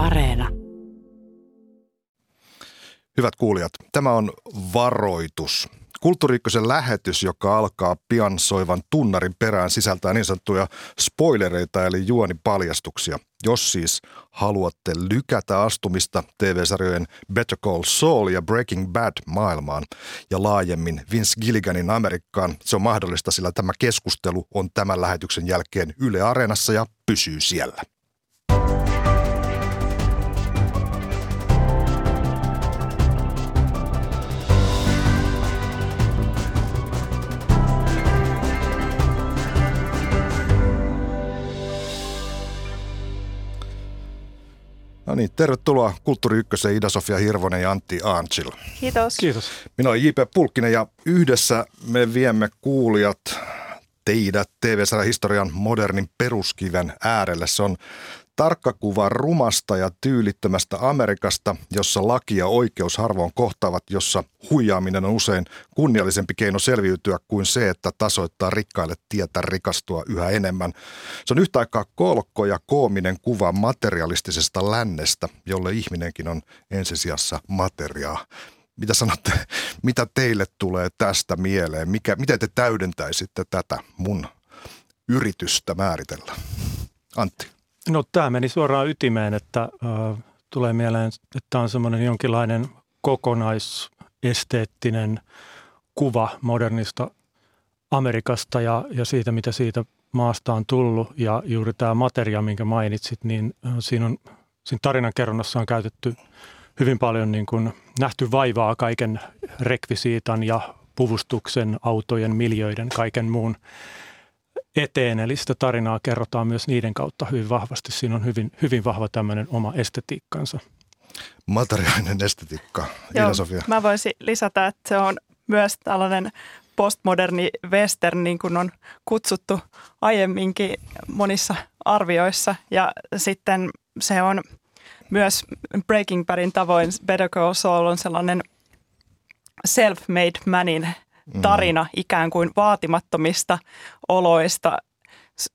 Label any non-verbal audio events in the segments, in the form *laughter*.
Areena. Hyvät kuulijat, tämä on varoitus. Kulttuuriikkosen lähetys, joka alkaa pian soivan tunnarin perään, sisältää niin sanottuja spoilereita eli juonipaljastuksia. Jos siis haluatte lykätä astumista TV-sarjojen Better Call Saul ja Breaking Bad maailmaan ja laajemmin Vince Gilliganin Amerikkaan, se on mahdollista, sillä tämä keskustelu on tämän lähetyksen jälkeen Yle Areenassa ja pysyy siellä. No niin, tervetuloa Kulttuuri Ykkösen Ida-Sofia Hirvonen ja Antti Aanchil. Kiitos. Kiitos. Minä olen J.P. Pulkkinen ja yhdessä me viemme kuulijat teidät TV-sarjan historian modernin peruskiven äärelle. Se on Tarkka kuva rumasta ja tyylittömästä Amerikasta, jossa laki ja oikeus harvoin kohtaavat, jossa huijaaminen on usein kunniallisempi keino selviytyä kuin se, että tasoittaa rikkaille tietä rikastua yhä enemmän. Se on yhtä aikaa kolkko ja koominen kuva materialistisesta lännestä, jolle ihminenkin on ensisijassa materiaa. Mitä sanotte, *laughs* mitä teille tulee tästä mieleen? Mikä, miten te täydentäisitte tätä mun yritystä määritellä? Antti. No tämä meni suoraan ytimeen, että äh, tulee mieleen, että on semmoinen jonkinlainen kokonaisesteettinen kuva modernista Amerikasta ja, ja siitä, mitä siitä maasta on tullut. Ja juuri tämä materia, minkä mainitsit, niin äh, siinä, on, siinä tarinankerronnassa on käytetty hyvin paljon niin kuin nähty vaivaa kaiken rekvisiitan ja puvustuksen, autojen, miljöiden, kaiken muun eteen, eli sitä tarinaa kerrotaan myös niiden kautta hyvin vahvasti. Siinä on hyvin, hyvin vahva tämmöinen oma estetiikkansa. Materiaalinen estetiikka. Joo, Sofia. Mä voisin lisätä, että se on myös tällainen postmoderni western, niin kuin on kutsuttu aiemminkin monissa arvioissa. Ja sitten se on myös Breaking Badin tavoin Better Call Saul on sellainen self-made manin tarina mm. ikään kuin vaatimattomista oloista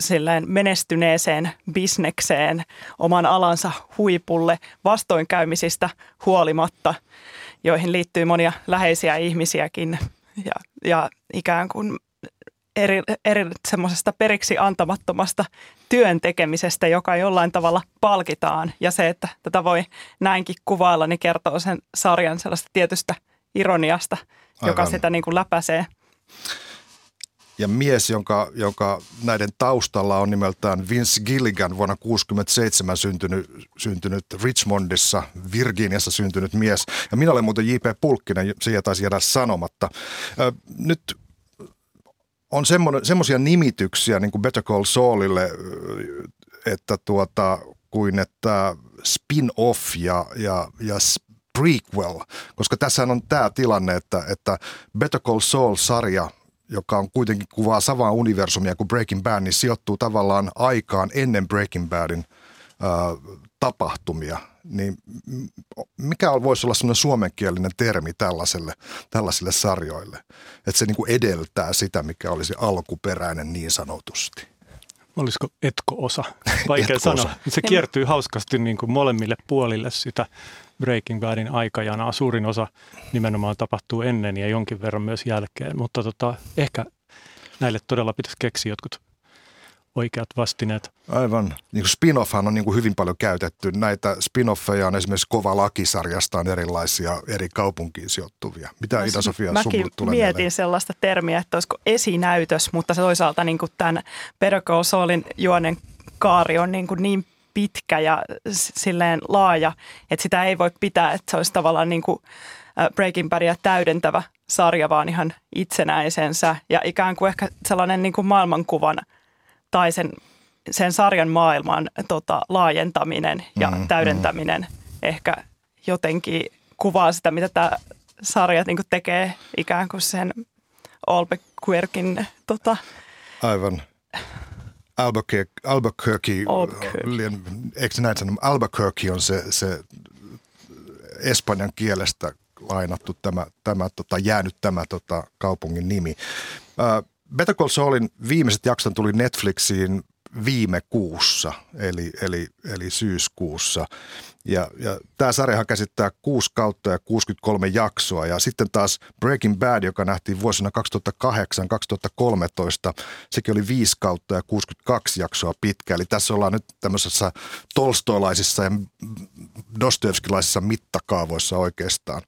silleen menestyneeseen bisnekseen, oman alansa huipulle vastoinkäymisistä huolimatta, joihin liittyy monia läheisiä ihmisiäkin ja, ja ikään kuin eri, eri semmoisesta periksi antamattomasta työn tekemisestä, joka jollain tavalla palkitaan. Ja se, että tätä voi näinkin kuvailla, niin kertoo sen sarjan sellaista tietystä ironiasta – joka Aivan. sitä niin kuin läpäisee. Ja mies, jonka, jonka näiden taustalla on nimeltään Vince Gilligan, vuonna 1967 syntynyt, syntynyt Richmondissa, Virginiassa syntynyt mies. Ja minä olen muuten J.P. Pulkkinen, se taisi jäädä sanomatta. Nyt on semmoisia nimityksiä niin kuin Better Call Saulille, että tuota, kuin että spin-off ja, ja, ja prequel, koska tässä on tämä tilanne, että, että Better Call Saul-sarja, joka on kuitenkin kuvaa samaa universumia kuin Breaking Bad, niin sijoittuu tavallaan aikaan ennen Breaking Badin äh, tapahtumia. Niin mikä voisi olla sellainen suomenkielinen termi tällaiselle, tällaisille sarjoille? Että se niin kuin edeltää sitä, mikä olisi alkuperäinen niin sanotusti. Olisiko etko-osa? *laughs* Vaikea etko-osa. sanoa. Se kiertyy hauskasti niin kuin molemmille puolille sitä Breaking Badin aikajanaa. Suurin osa nimenomaan tapahtuu ennen ja jonkin verran myös jälkeen, mutta tota, ehkä näille todella pitäisi keksiä jotkut oikeat vastineet. Aivan. Niin kuin spin-offhan on niin kuin hyvin paljon käytetty. Näitä spin-offeja on esimerkiksi Kova lakisarjasta on erilaisia eri kaupunkiin sijoittuvia. Mitä Ida-Sofia Mäkin tulee mietin mieleen? sellaista termiä, että olisiko esinäytös, mutta se toisaalta niin kuin tämän Better Call Saulin juonen kaari on niin, kuin niin pitkä ja silleen laaja, että sitä ei voi pitää, että se olisi tavallaan niin kuin Breaking Badia täydentävä sarja, vaan ihan itsenäisensä ja ikään kuin ehkä sellainen niin kuin maailmankuvan tai sen, sen sarjan maailman tota, laajentaminen ja mm, täydentäminen mm. ehkä jotenkin kuvaa sitä, mitä tämä sarja niin kuin tekee ikään kuin sen Albuquerquein tota, Aivan Albuquerque, Albuquerque, Albuquerque. eikö näin sanoa, Albuquerque on se, se espanjan kielestä lainattu tämä, tämä tota, jäänyt tämä tota, kaupungin nimi. Uh, Better Call Saulin viimeiset jaksot tuli Netflixiin viime kuussa, eli, eli, eli syyskuussa. Ja, ja tämä sarjahan käsittää kuusi kautta ja 63 jaksoa. Ja sitten taas Breaking Bad, joka nähtiin vuosina 2008-2013, sekin oli viisi kautta ja 62 jaksoa pitkä. Eli tässä ollaan nyt tämmöisessä tolstoilaisissa ja Dostoevskilaisissa mittakaavoissa oikeastaan.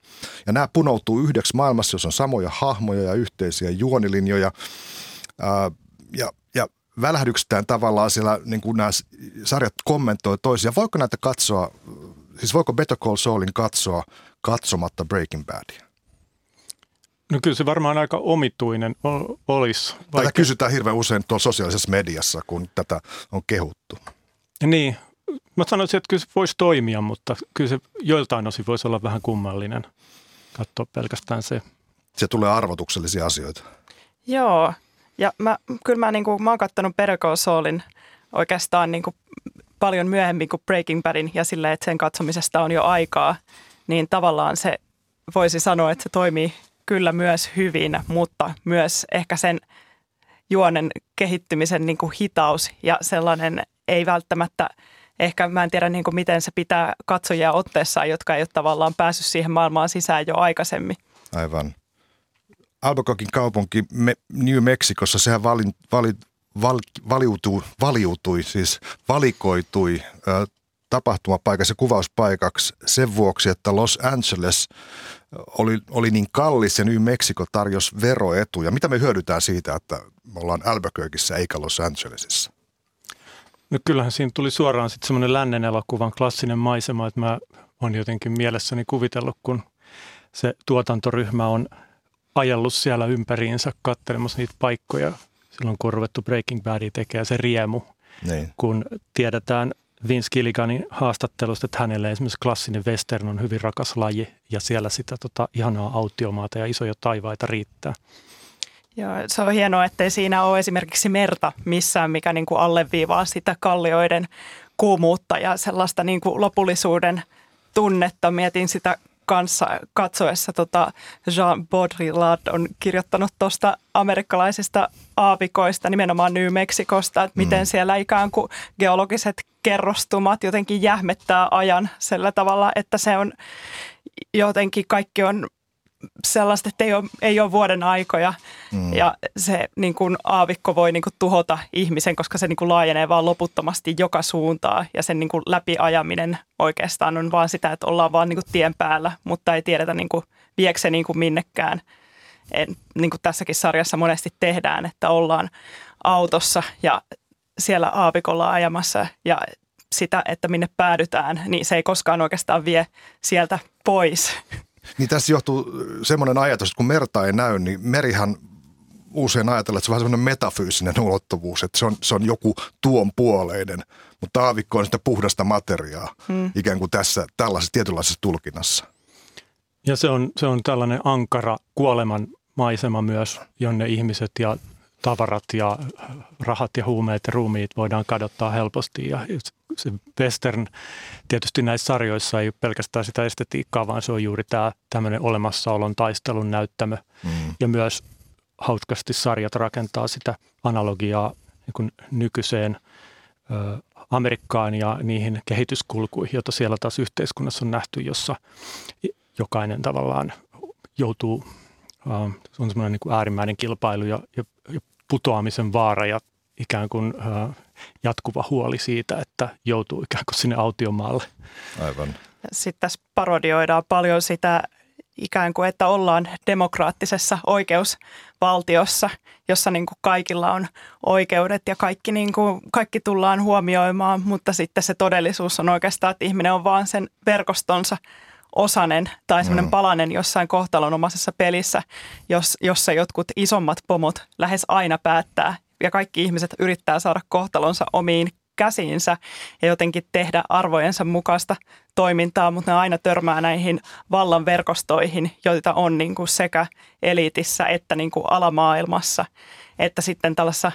Ja nämä punoutuu yhdeksi maailmassa, jossa on samoja hahmoja ja yhteisiä juonilinjoja. Ää, ja välähdyksetään tavallaan siellä niin kuin nämä sarjat kommentoi toisia. Voiko näitä katsoa, siis voiko Better Call Saulin katsoa katsomatta Breaking Badia? No kyllä se varmaan aika omituinen olisi. Vaikka... Tätä kysytään hirveän usein tuolla sosiaalisessa mediassa, kun tätä on kehuttu. Niin, mä sanoisin, että kyllä se voisi toimia, mutta kyllä se joiltain osin voisi olla vähän kummallinen katsoa pelkästään se. Se tulee arvotuksellisia asioita. Joo, ja mä, kyllä mä, niin kuin, mä oon kattonut Better Saulin oikeastaan niin kuin, paljon myöhemmin kuin Breaking Badin ja silleen, että sen katsomisesta on jo aikaa, niin tavallaan se voisi sanoa, että se toimii kyllä myös hyvin, mutta myös ehkä sen juonen kehittymisen niin kuin hitaus ja sellainen ei välttämättä, ehkä mä en tiedä niin kuin miten se pitää katsojia otteessaan, jotka ei ole tavallaan päässyt siihen maailmaan sisään jo aikaisemmin. Aivan. Albuquerquein kaupunki New Mexicossa, sehän vali, vali, val, valiutui, valiutui, siis valikoitui ö, tapahtumapaikaksi ja kuvauspaikaksi sen vuoksi, että Los Angeles oli, oli niin kallis ja New Mexico tarjosi veroetuja. Mitä me hyödytään siitä, että me ollaan Albuquerqueissa eikä Los Angelesissa? No kyllähän siinä tuli suoraan sitten semmoinen lännen elokuvan klassinen maisema, että mä oon jotenkin mielessäni kuvitellut, kun se tuotantoryhmä on ajellut siellä ympäriinsä katselemassa niitä paikkoja silloin, kun on ruvettu Breaking Badia tekee se riemu, niin. kun tiedetään Vince Gilliganin haastattelusta, että hänelle esimerkiksi klassinen western on hyvin rakas laji ja siellä sitä tota, ihanaa autiomaata ja isoja taivaita riittää. Joo, se on hienoa, ettei siinä ole esimerkiksi merta missään, mikä niin kuin alleviivaa sitä kallioiden kuumuutta ja sellaista niin kuin lopullisuuden tunnetta. Mietin sitä kanssa katsoessa tota Jean Baudrillard on kirjoittanut tuosta amerikkalaisista aavikoista, nimenomaan New Mexicosta, että miten mm. siellä ikään kuin geologiset kerrostumat jotenkin jähmettää ajan sillä tavalla, että se on jotenkin kaikki on sellaista, että ei ole, ei ole vuoden aikoja mm. ja se niin kuin aavikko voi niin kuin tuhota ihmisen, koska se niin kuin laajenee vaan loputtomasti joka suuntaan ja sen niin kuin läpiajaminen oikeastaan on vaan sitä, että ollaan vaan niin kuin tien päällä, mutta ei tiedetä niin kuin, viekö se niin kuin minnekään. En, niin kuin tässäkin sarjassa monesti tehdään, että ollaan autossa ja siellä aavikolla ajamassa ja sitä, että minne päädytään, niin se ei koskaan oikeastaan vie sieltä pois. Niin tässä johtuu semmoinen ajatus, että kun merta ei näy, niin merihän usein ajatellaan, että se on vähän semmoinen metafyysinen ulottuvuus, että se on, se on joku tuon puoleinen, mutta aavikko on sitä puhdasta materiaa hmm. ikään kuin tässä tällaisessa tietynlaisessa tulkinnassa. Ja se on, se on tällainen ankara kuoleman maisema myös, jonne ihmiset ja tavarat ja rahat ja huumeet ja ruumiit voidaan kadottaa helposti. Ja se western tietysti näissä sarjoissa ei ole pelkästään sitä estetiikkaa, vaan se on juuri tämä tämmöinen olemassaolon taistelun näyttämö. Mm. Ja myös hauskasti sarjat rakentaa sitä analogiaa niin kuin nykyiseen ö, Amerikkaan ja niihin kehityskulkuihin, joita siellä taas yhteiskunnassa on nähty, jossa jokainen tavallaan joutuu, äh, se on semmoinen niin kuin äärimmäinen kilpailu ja, ja putoamisen vaara ja ikään kuin jatkuva huoli siitä, että joutuu ikään kuin sinne autiomaalle. Aivan. Sitten tässä parodioidaan paljon sitä ikään kuin, että ollaan demokraattisessa oikeusvaltiossa, jossa niin kuin kaikilla on oikeudet ja kaikki, niin kuin, kaikki tullaan huomioimaan, mutta sitten se todellisuus on oikeastaan, että ihminen on vaan sen verkostonsa osanen tai semmoinen mm. palanen jossain kohtalonomaisessa pelissä, jos, jossa jotkut isommat pomot lähes aina päättää ja kaikki ihmiset yrittää saada kohtalonsa omiin käsiinsä ja jotenkin tehdä arvojensa mukaista toimintaa, mutta ne aina törmää näihin vallan verkostoihin, joita on niin kuin sekä eliitissä että niin kuin alamaailmassa, että sitten tällaisessa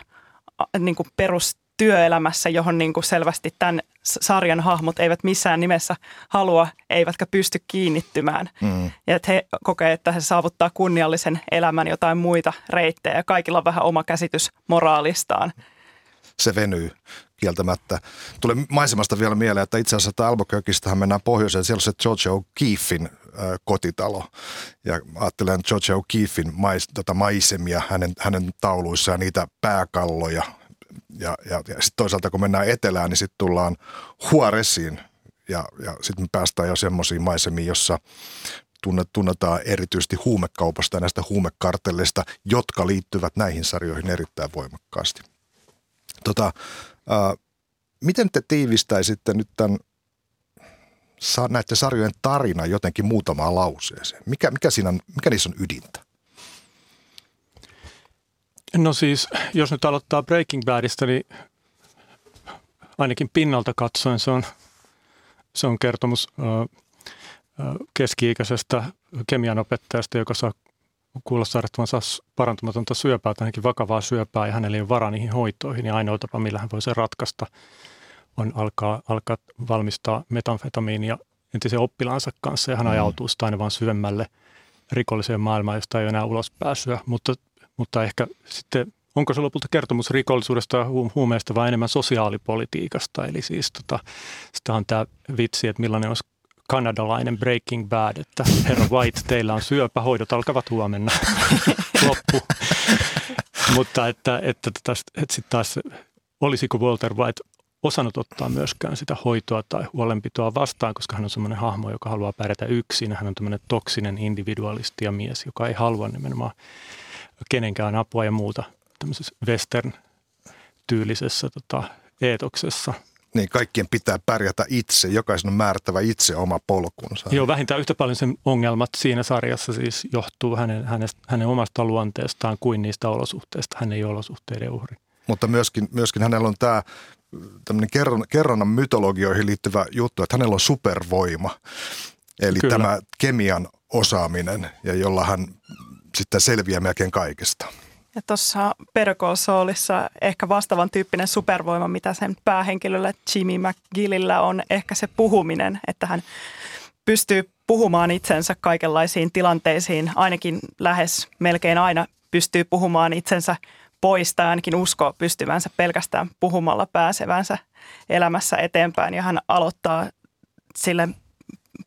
niin kuin perus työelämässä, johon niin kuin selvästi tämän sarjan hahmot eivät missään nimessä halua, eivätkä pysty kiinnittymään. Mm. Ja että he kokee, että he saavuttaa kunniallisen elämän jotain muita reittejä. Kaikilla on vähän oma käsitys moraalistaan. se venyy kieltämättä. Tulee maisemasta vielä mieleen, että itse asiassa Albuquerquestähän mennään pohjoiseen. Siellä on se George O'Keeffin äh, kotitalo. Ja ajattelen George O'Keeffin mais, tota maisemia hänen, hänen tauluissaan, niitä pääkalloja. Ja, ja, ja sitten toisaalta kun mennään etelään, niin sitten tullaan Huaresiin. Ja, ja sitten me päästään jo semmoisiin maisemiin, jossa tunnetaan erityisesti huumekaupasta ja näistä huumekartellista, jotka liittyvät näihin sarjoihin erittäin voimakkaasti. Tota, ää, miten te tiivistäisitte nyt tämän näiden sarjojen tarina jotenkin muutamaan lauseeseen? Mikä, mikä, siinä mikä niissä on ydintä? No siis, jos nyt aloittaa Breaking Badista, niin ainakin pinnalta katsoen se on, se on kertomus keski-ikäisestä kemianopettajasta, joka saa kuulla sairastavansa parantumatonta syöpää tai ainakin vakavaa syöpää ja hänellä ei ole varaa niihin hoitoihin. Ja ainoa tapa, millä hän voi sen ratkaista, on alkaa, alkaa valmistaa metamfetamiinia entisen oppilaansa kanssa ja hän mm. ajautuu sitä aina vaan syvemmälle rikolliseen maailmaan, josta ei ole enää ulospääsyä. Mutta, mutta ehkä sitten onko se lopulta kertomus rikollisuudesta ja huumeista vai enemmän sosiaalipolitiikasta? Eli siis tota, sitä on tämä vitsi, että millainen olisi kanadalainen Breaking Bad, että herra White, teillä on syöpähoidot, alkavat huomenna. *laughs* Loppu. Mutta että, että, että, että sitten taas olisiko Walter White osannut ottaa myöskään sitä hoitoa tai huolenpitoa vastaan, koska hän on semmoinen hahmo, joka haluaa pärjätä yksin. Hän on tämmöinen toksinen individualisti ja mies, joka ei halua nimenomaan kenenkään apua ja muuta tämmöisessä western-tyylisessä tota, eetoksessa – niin, kaikkien pitää pärjätä itse. Jokaisen on määrättävä itse oma polkunsa. Joo, vähintään yhtä paljon sen ongelmat siinä sarjassa siis johtuu hänen, hänen, hänen omasta luonteestaan kuin niistä olosuhteista. Hän ei ole olosuhteiden uhri. Mutta myöskin, myöskin hänellä on tämä tämmöinen kerron, kerronnan mytologioihin liittyvä juttu, että hänellä on supervoima. Eli Kyllä. tämä kemian osaaminen, ja jolla hän sitten selviää melkein kaikesta. Ja tuossa Perkosoolissa ehkä vastaavan tyyppinen supervoima, mitä sen päähenkilöllä Jimmy McGillillä on, ehkä se puhuminen, että hän pystyy puhumaan itsensä kaikenlaisiin tilanteisiin, ainakin lähes melkein aina pystyy puhumaan itsensä pois tai ainakin uskoo pystyvänsä pelkästään puhumalla pääsevänsä elämässä eteenpäin. Ja hän aloittaa sille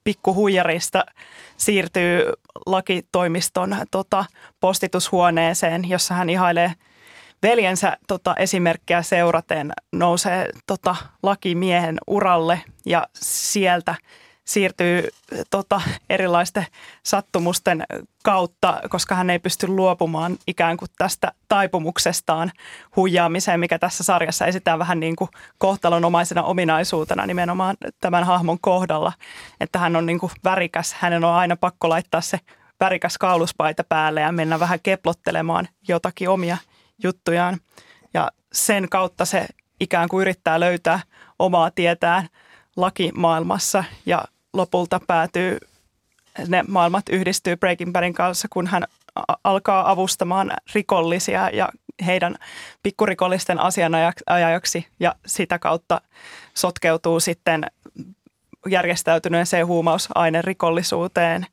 pikkuhuijarista siirtyy lakitoimiston tota, postitushuoneeseen, jossa hän ihailee veljensä tota, esimerkkiä seuraten, nousee tota, lakimiehen uralle ja sieltä – siirtyy tota, erilaisten sattumusten kautta, koska hän ei pysty luopumaan ikään kuin tästä taipumuksestaan huijaamiseen, mikä tässä sarjassa esitään vähän niin kuin kohtalonomaisena ominaisuutena nimenomaan tämän hahmon kohdalla, että hän on niin kuin värikäs, hänen on aina pakko laittaa se värikäs kauluspaita päälle ja mennä vähän keplottelemaan jotakin omia juttujaan. Ja sen kautta se ikään kuin yrittää löytää omaa tietään lakimaailmassa ja lopulta päätyy, ne maailmat yhdistyy Breaking Badin kanssa, kun hän alkaa avustamaan rikollisia ja heidän pikkurikollisten asianajajaksi ja sitä kautta sotkeutuu sitten järjestäytyneeseen rikollisuuteen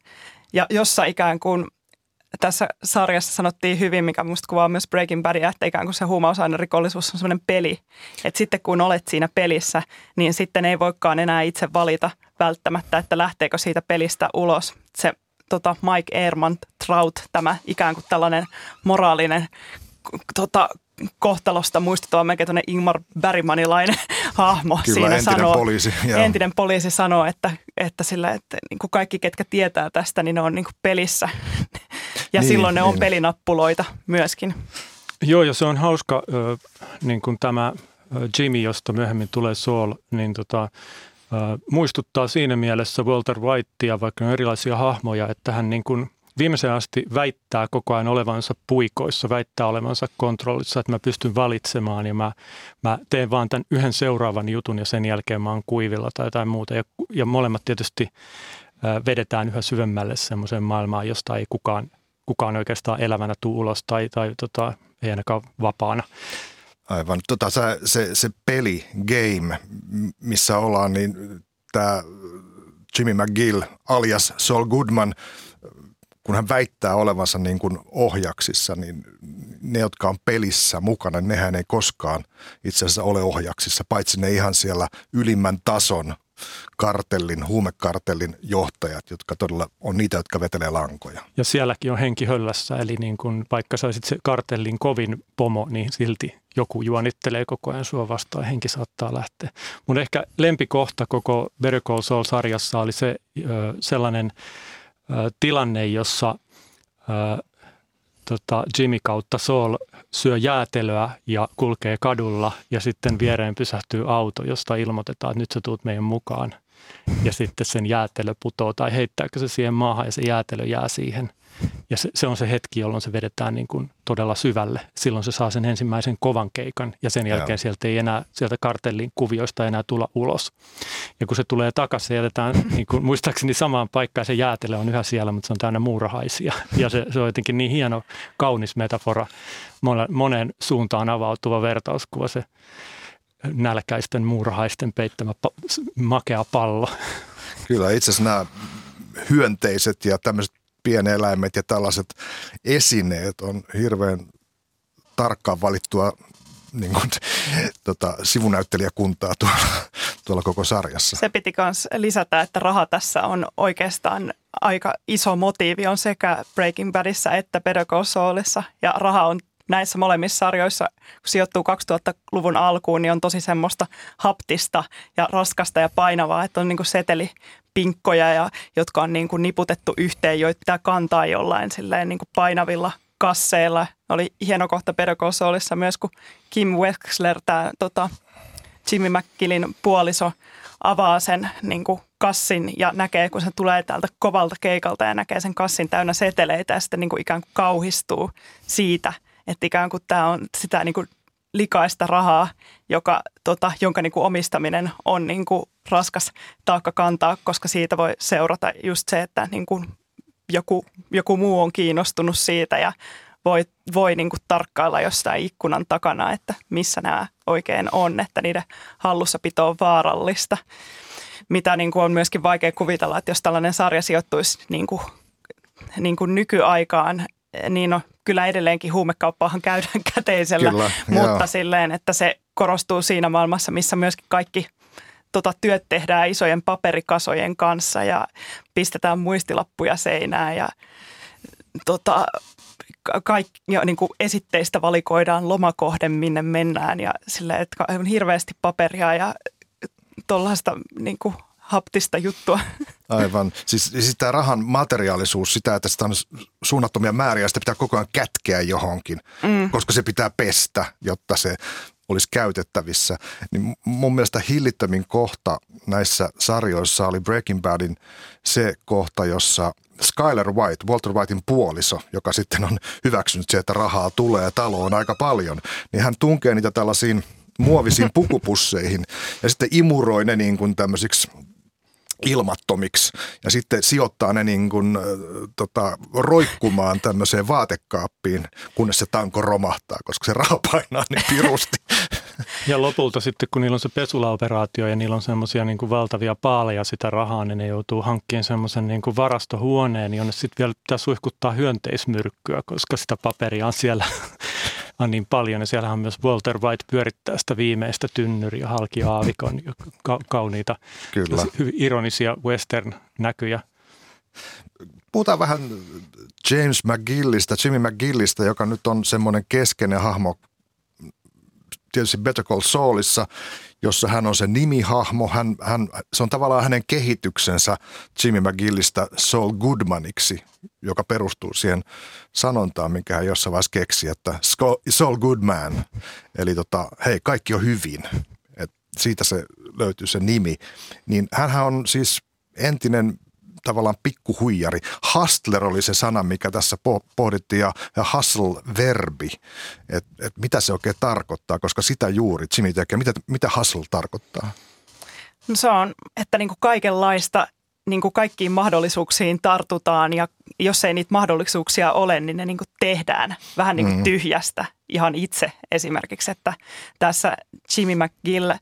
Ja jossa ikään kuin tässä sarjassa sanottiin hyvin, mikä minusta kuvaa myös Breaking Badia, että ikään kuin se rikollisuus on sellainen peli. Että sitten kun olet siinä pelissä, niin sitten ei voikaan enää itse valita välttämättä, että lähteekö siitä pelistä ulos. Se tota, Mike Ehrman Trout, tämä ikään kuin tällainen moraalinen tota, kohtalosta muistuttava melkein tuonne Ingmar Bergmanilainen *laughs* hahmo Kyllä, siinä entinen sanoo, poliisi. Joo. Entinen poliisi sanoo, että, että, sillä, että niin kuin kaikki, ketkä tietää tästä, niin ne on niin kuin pelissä. Ja niin, silloin ne niin. on pelinappuloita myöskin. Joo, ja se on hauska, niin kuin tämä Jimmy, josta myöhemmin tulee Saul, niin tota, muistuttaa siinä mielessä Walter Whitea, vaikka on erilaisia hahmoja, että hän niin kuin viimeisen asti väittää koko ajan olevansa puikoissa, väittää olevansa kontrollissa, että mä pystyn valitsemaan ja mä, mä teen vaan tämän yhden seuraavan jutun ja sen jälkeen mä oon kuivilla tai jotain muuta. Ja, ja molemmat tietysti vedetään yhä syvemmälle semmoiseen maailmaan, josta ei kukaan, kukaan oikeastaan elävänä tuu ulos tai, tai tota, ei ainakaan vapaana. Aivan. Tota, se, se peli, game, missä ollaan, niin tämä Jimmy McGill alias Saul Goodman kun hän väittää olevansa niin kuin ohjaksissa, niin ne, jotka on pelissä mukana, nehän ei koskaan itse asiassa ole ohjaksissa, paitsi ne ihan siellä ylimmän tason kartellin, huumekartellin johtajat, jotka todella on niitä, jotka vetelee lankoja. Ja sielläkin on henki höllässä, eli niin kun, vaikka sä olisit se kartellin kovin pomo, niin silti joku juonittelee koko ajan sua vastaan henki saattaa lähteä. Mun ehkä lempikohta koko Better Call Saul-sarjassa oli se ö, sellainen ö, tilanne, jossa ö, tota, Jimmy kautta Saul syö jäätelöä ja kulkee kadulla ja sitten viereen pysähtyy auto, josta ilmoitetaan, että nyt sä tuut meidän mukaan. Ja sitten sen jäätelö putoo tai heittääkö se siihen maahan ja se jäätelö jää siihen – ja se, se on se hetki, jolloin se vedetään niin kuin todella syvälle. Silloin se saa sen ensimmäisen kovan keikan ja sen jälkeen Joo. sieltä ei enää, sieltä kartellin kuvioista enää tulla ulos. Ja kun se tulee takaisin, se jätetään *laughs* niin kuin, muistaakseni samaan paikkaan, se jäätelö on yhä siellä, mutta se on täynnä muurahaisia. Ja se, se on jotenkin niin hieno, kaunis metafora, monen suuntaan avautuva vertauskuva se nälkäisten muurahaisten peittämä pa- makea pallo. Kyllä, itse asiassa nämä hyönteiset ja tämmöiset pieneläimet ja tällaiset esineet on hirveän tarkkaan valittua niin kuin, tota, sivunäyttelijäkuntaa tuolla, tuolla koko sarjassa. Se piti myös lisätä, että raha tässä on oikeastaan aika iso motiivi on sekä Breaking Badissa että Better. Ja raha on näissä molemmissa sarjoissa, kun sijoittuu 2000-luvun alkuun, niin on tosi semmoista haptista ja raskasta ja painavaa, että on niin seteli pinkkoja, ja, jotka on niin kuin niputettu yhteen, joita pitää kantaa jollain silleen niin kuin painavilla kasseilla. Oli hieno kohta Pedokosolissa myös, kun Kim Wexler, tämä tota, Jimmy McKillin puoliso, avaa sen niin kuin kassin ja näkee, kun se tulee täältä kovalta keikalta ja näkee sen kassin täynnä seteleitä ja sitten niin kuin ikään kuin kauhistuu siitä, että ikään kuin tämä on sitä niin kuin likaista rahaa, joka, tota, jonka niin kuin omistaminen on niin kuin raskas taakka kantaa, koska siitä voi seurata just se, että niin kuin joku, joku muu on kiinnostunut siitä ja voi, voi niin kuin tarkkailla jostain ikkunan takana, että missä nämä oikein on, että niiden hallussapito on vaarallista. Mitä niin kuin on myöskin vaikea kuvitella, että jos tällainen sarja sijoittuisi niin kuin, niin kuin nykyaikaan, niin no, kyllä edelleenkin huumekauppaahan käydään *laughs* käteisellä, kyllä, mutta joo. silleen, että se korostuu siinä maailmassa, missä myöskin kaikki tota, työt tehdään isojen paperikasojen kanssa ja pistetään muistilappuja seinään ja tota, kaikki, ja niin kuin esitteistä valikoidaan lomakohde, minne mennään ja sille, että on hirveästi paperia ja tuollaista niin kuin haptista juttua. *laughs* Aivan. Siis, siis tämä rahan materiaalisuus, sitä, että sitä on suunnattomia määriä, sitä pitää koko ajan kätkeä johonkin, mm. koska se pitää pestä, jotta se olisi käytettävissä. Niin mun mielestä hillittömin kohta näissä sarjoissa oli Breaking Badin se kohta, jossa Skyler White, Walter Whitein puoliso, joka sitten on hyväksynyt se, että rahaa tulee taloon aika paljon, niin hän tunkee niitä tällaisiin muovisiin *laughs* pukupusseihin ja sitten imuroi ne niin kuin tämmöisiksi ilmattomiksi ja sitten sijoittaa ne niin kuin, tota, roikkumaan tämmöiseen vaatekaappiin, kunnes se tanko romahtaa, koska se raha painaa niin pirusti. *laughs* Ja lopulta sitten, kun niillä on se pesulaoperaatio ja niillä on semmoisia niin valtavia paaleja sitä rahaa, niin ne joutuu hankkimaan semmoisen niin varastohuoneen, jonne sitten vielä pitää suihkuttaa hyönteismyrkkyä, koska sitä paperia on siellä on niin paljon. Ja siellähän myös Walter White pyörittää sitä viimeistä tynnyriä, halki aavikon, ka- kauniita, Kyllä. hyvin ironisia western-näkyjä. Puhutaan vähän James McGillistä, Jimmy McGillistä, joka nyt on semmoinen keskeinen hahmo tietysti Better Call Saulissa, jossa hän on se nimihahmo. Hän, hän, se on tavallaan hänen kehityksensä Jimmy McGillistä Saul Goodmaniksi, joka perustuu siihen sanontaan, minkä hän jossain vaiheessa keksi, että Saul Goodman, eli tota, hei, kaikki on hyvin. Et siitä se löytyy se nimi. Niin hän on siis entinen tavallaan pikkuhuijari. Hustler oli se sana, mikä tässä pohdittiin ja, ja hustle-verbi, että et mitä se oikein tarkoittaa, koska sitä juuri Jimmy tekee. Mitä, mitä hustle tarkoittaa? No se on, että niin kuin kaikenlaista niin kuin kaikkiin mahdollisuuksiin tartutaan ja jos ei niitä mahdollisuuksia ole, niin ne niin kuin tehdään vähän niin kuin mm. tyhjästä ihan itse esimerkiksi, että tässä Jimmy McGill äh,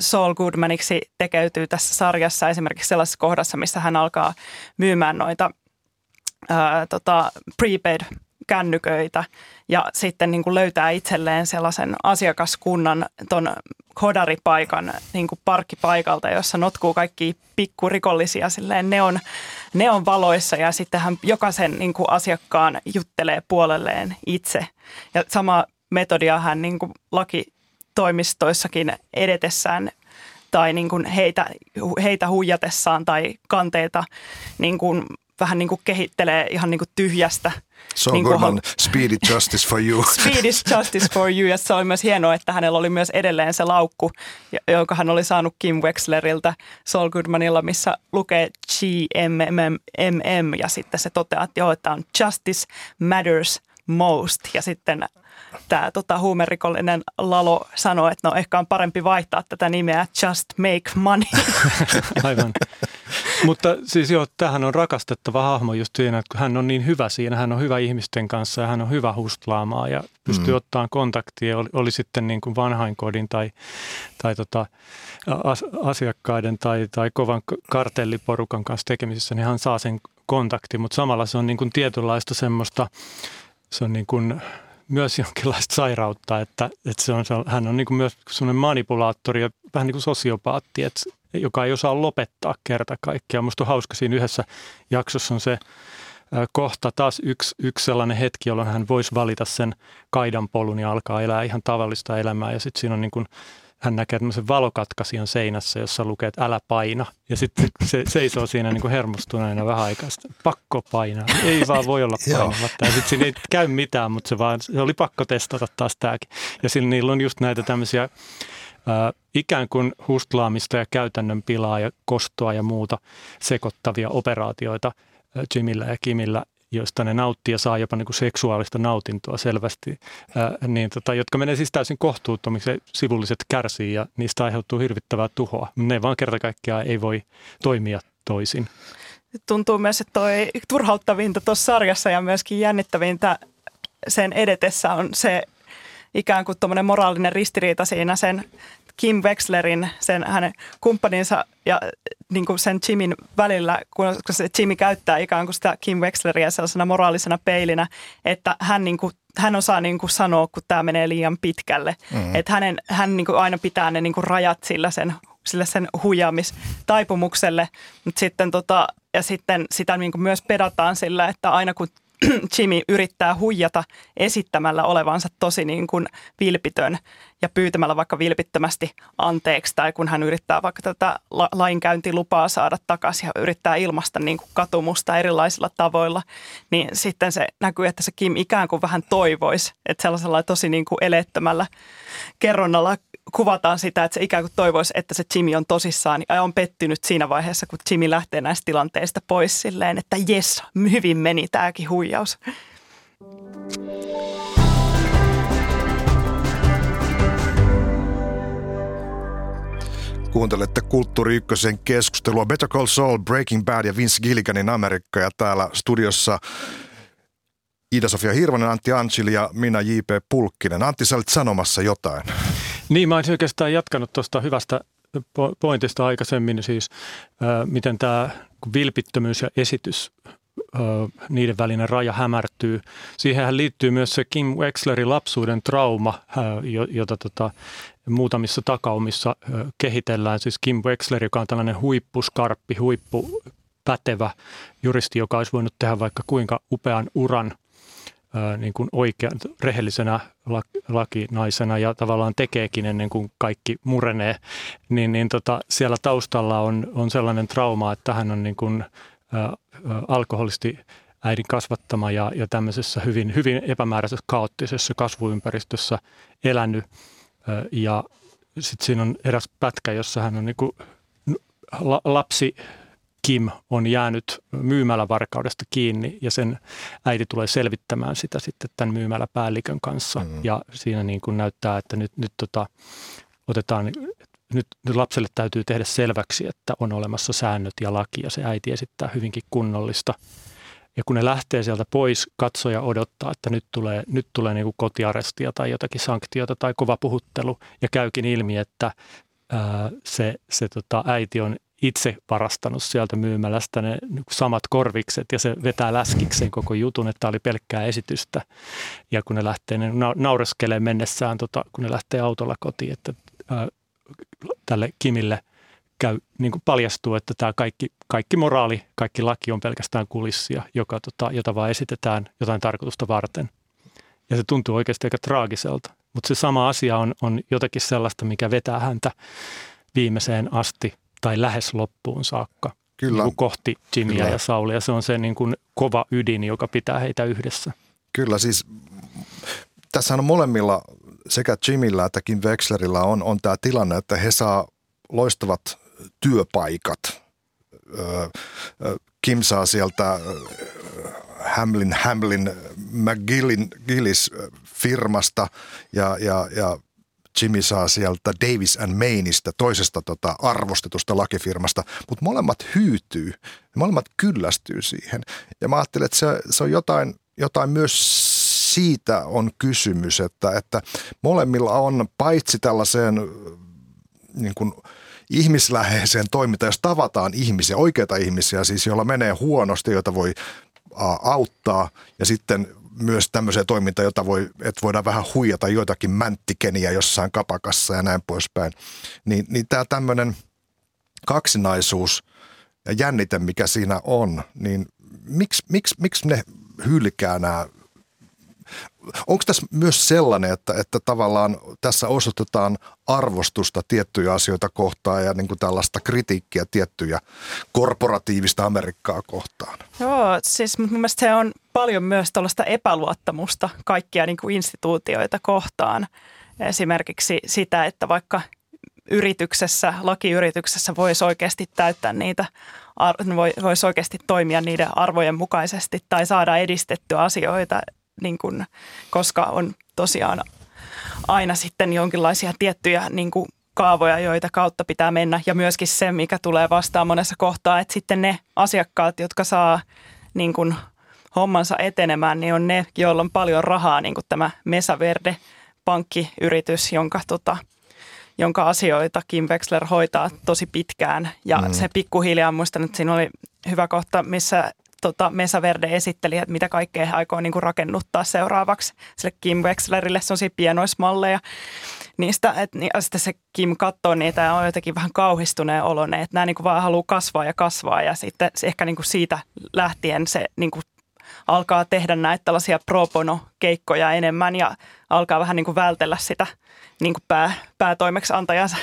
Saul Goodmaniksi tekeytyy tässä sarjassa esimerkiksi sellaisessa kohdassa, missä hän alkaa myymään noita ää, tota, prepaid kännyköitä ja sitten niin kuin löytää itselleen sellaisen asiakaskunnan ton kodaripaikan niin kuin parkkipaikalta, jossa notkuu kaikki pikkurikollisia silleen neon, neon valoissa ja sitten hän jokaisen niin kuin asiakkaan juttelee puolelleen itse. Ja sama metodia hän niin kuin lakitoimistoissakin edetessään tai niin kuin heitä, heitä huijatessaan tai kanteita niin kuin vähän niin kuin kehittelee ihan niin kuin tyhjästä. So niin good on *laughs* Speedy Justice for You. *laughs* Speedy Justice for You. Ja se oli myös hienoa, että hänellä oli myös edelleen se laukku, jonka hän oli saanut Kim Wexleriltä Saul Goodmanilla, missä lukee GMMM ja sitten se toteaa, että joo, että on Justice Matters Most. Ja sitten tämä tota, huumerikollinen Lalo sanoi, että no ehkä on parempi vaihtaa tätä nimeä Just Make Money. *laughs* Aivan. Mutta siis joo, tähän on rakastettava hahmo just siinä, että kun hän on niin hyvä siinä, hän on hyvä ihmisten kanssa ja hän on hyvä hustlaamaan ja pystyy mm. ottamaan kontaktia, oli, oli sitten niin kuin vanhainkodin tai, tai tota, as, asiakkaiden tai, tai kovan kartelliporukan kanssa tekemisissä, niin hän saa sen kontakti, mutta samalla se on niin kuin tietynlaista semmoista, se on niin kuin myös *laughs* jonkinlaista sairautta, että, että se on, se on, hän on niin kuin myös semmoinen manipulaattori ja vähän niin kuin sosiopaatti, että, joka ei osaa lopettaa kerta kaikkiaan. Minusta on hauska siinä yhdessä jaksossa on se kohta taas yksi, yksi sellainen hetki, jolloin hän voisi valita sen kaidan polun ja alkaa elää ihan tavallista elämää ja sitten siinä on niin kuin hän näkee tämmöisen valokatkasijan seinässä, jossa lukee, että älä paina. Ja sitten se seisoo siinä niin kuin hermostuneena vähän aikaa. Sitten, pakko painaa. Ei vaan voi olla painamatta. Ja sitten siinä ei käy mitään, mutta se, vaan, se oli pakko testata taas tämäkin. Ja sillä niillä on just näitä tämmöisiä äh, ikään kuin hustlaamista ja käytännön pilaa ja kostoa ja muuta sekoittavia operaatioita Jimillä ja Kimillä, joista ne nauttii ja saa jopa niin kuin seksuaalista nautintoa selvästi, ää, niin tota, jotka menee siis täysin kohtuuttomiksi, sivulliset kärsii ja niistä aiheutuu hirvittävää tuhoa. Ne vaan kerta kaikkiaan ei voi toimia toisin. Tuntuu myös, että toi turhauttavinta tuossa sarjassa ja myöskin jännittävintä sen edetessä on se ikään kuin tuommoinen moraalinen ristiriita siinä sen Kim Wexlerin, sen hänen kumppaninsa ja niin kuin sen Jimin välillä, kun se Jimmy käyttää ikään kuin sitä Kim Wexleria sellaisena moraalisena peilinä, että hän, niin kuin, hän osaa niin kuin sanoa, kun tämä menee liian pitkälle. Mm-hmm. Että hänen, hän niin kuin aina pitää ne niin kuin rajat sillä sen, sillä sen huijaamistaipumukselle, mutta sitten tota, ja sitten sitä niin kuin myös pedataan sillä, että aina kun *clears throat* Jimmy yrittää huijata esittämällä olevansa tosi niin kuin vilpitön ja pyytämällä vaikka vilpittömästi anteeksi tai kun hän yrittää vaikka tätä lainkäyntilupaa saada takaisin ja yrittää ilmasta niin kuin katumusta erilaisilla tavoilla, niin sitten se näkyy, että se Kim ikään kuin vähän toivoisi, että sellaisella tosi niin kuin elettömällä kerronnalla kuvataan sitä, että se ikään kuin toivoisi, että se Jimmy on tosissaan ja on pettynyt siinä vaiheessa, kun Jimmy lähtee näistä tilanteista pois silleen, että jes, hyvin meni tämäkin huijaus. Kuuntelette Kulttuuri Ykkösen keskustelua Better Call Saul, Breaking Bad ja Vince Gilliganin Amerikka ja täällä studiossa Ida-Sofia Hirvonen, Antti Ancili ja minä J.P. Pulkkinen. Antti, sä olit sanomassa jotain. Niin, mä olisin oikeastaan jatkanut tuosta hyvästä pointista aikaisemmin, siis miten tämä vilpittömyys ja esitys, niiden välinen raja hämärtyy. Siihenhän liittyy myös se Kim Wexlerin lapsuuden trauma, jota tota, muutamissa takaumissa kehitellään. Siis Kim Wexler, joka on tällainen huippuskarppi, huippupätevä juristi, joka olisi voinut tehdä vaikka kuinka upean uran – niin kuin oikean, rehellisenä lakinaisena ja tavallaan tekeekin ennen kuin kaikki murenee, niin, niin tota, siellä taustalla on, on sellainen trauma, että hän on niin kuin, ä, alkoholisti äidin kasvattama ja, ja tämmöisessä hyvin, hyvin epämääräisessä kaoottisessa kasvuympäristössä elänyt. Ja sitten siinä on eräs pätkä, jossa hän on niin kuin lapsi Kim on jäänyt myymälävarkaudesta kiinni ja sen äiti tulee selvittämään sitä sitten tämän myymäläpäällikön kanssa. Mm. Ja siinä niin kuin näyttää, että nyt, nyt tota, otetaan, nyt, nyt lapselle täytyy tehdä selväksi, että on olemassa säännöt ja laki ja se äiti esittää hyvinkin kunnollista. Ja kun ne lähtee sieltä pois, katsoja odottaa, että nyt tulee, nyt tulee niin kuin kotiarestia tai jotakin sanktiota tai kova puhuttelu ja käykin ilmi, että ää, se, se tota, äiti on itse varastanut sieltä myymälästä ne niin samat korvikset ja se vetää läskikseen koko jutun, että oli pelkkää esitystä. Ja kun ne lähtee, ne naureskelee mennessään, tota, kun ne lähtee autolla kotiin, että ää, tälle Kimille käy, niin kuin paljastuu, että tämä kaikki, kaikki moraali, kaikki laki on pelkästään kulissia, joka, tota, jota vaan esitetään jotain tarkoitusta varten. Ja se tuntuu oikeasti aika traagiselta. Mutta se sama asia on, on jotakin sellaista, mikä vetää häntä viimeiseen asti tai lähes loppuun saakka. Kyllä. Niin kohti Jimmyä Kyllä. ja Saulia. Se on se niin kuin kova ydin, joka pitää heitä yhdessä. Kyllä, siis tässä on molemmilla sekä Jimmillä että Kim Wexlerillä on, on tämä tilanne, että he saa loistavat työpaikat. Kim saa sieltä Hamlin, Hamlin McGillin Gillis firmasta ja, ja, ja Jimmy saa sieltä Davis and Mainista, toisesta tota arvostetusta lakifirmasta, mutta molemmat hyytyy, molemmat kyllästyy siihen. Ja mä ajattelen, että se, se on jotain, jotain myös siitä on kysymys, että, että molemmilla on paitsi tällaiseen niin kuin ihmisläheiseen toimintaan, jos tavataan ihmisiä, oikeita ihmisiä siis, joilla menee huonosti, joita voi auttaa ja sitten myös tämmöiseen toimintaan, jota voi, että voidaan vähän huijata joitakin mänttikeniä jossain kapakassa ja näin poispäin. Niin, niin tämä tämmöinen kaksinaisuus ja jännite, mikä siinä on, niin miksi, miksi, miksi ne hylkää nämä Onko tässä myös sellainen, että, että tavallaan tässä osoitetaan arvostusta tiettyjä asioita kohtaan ja niin kuin tällaista kritiikkiä tiettyjä korporatiivista Amerikkaa kohtaan? Joo, siis mun mielestä se on paljon myös tällaista epäluottamusta kaikkia niin kuin instituutioita kohtaan. Esimerkiksi sitä, että vaikka yrityksessä, lakiyrityksessä voisi oikeasti täyttää niitä, voisi oikeasti toimia niiden arvojen mukaisesti tai saada edistettyä asioita niin kuin, koska on tosiaan aina sitten jonkinlaisia tiettyjä niin kuin kaavoja, joita kautta pitää mennä. Ja myöskin se, mikä tulee vastaan monessa kohtaa, että sitten ne asiakkaat, jotka saa niin kuin hommansa etenemään, niin on ne, joilla on paljon rahaa, niin kuin tämä Mesa Verde pankkiyritys, jonka, tota, jonka asioita Kim Wexler hoitaa tosi pitkään. Ja mm. se pikkuhiljaa, muistan, että siinä oli hyvä kohta, missä tota, Mesa Verde esitteli, että mitä kaikkea he aikoo niin kuin rakennuttaa seuraavaksi sille Kim Wexlerille. Se on pienoismalleja niistä, että niin, sitten se Kim katsoo niitä ja on jotenkin vähän kauhistuneen oloinen, että nämä niin kuin vaan haluaa kasvaa ja kasvaa ja sitten ehkä niin kuin siitä lähtien se niin kuin alkaa tehdä näitä tällaisia pro bono keikkoja enemmän ja alkaa vähän niin kuin vältellä sitä niin kuin pää, päätoimeksiantajansa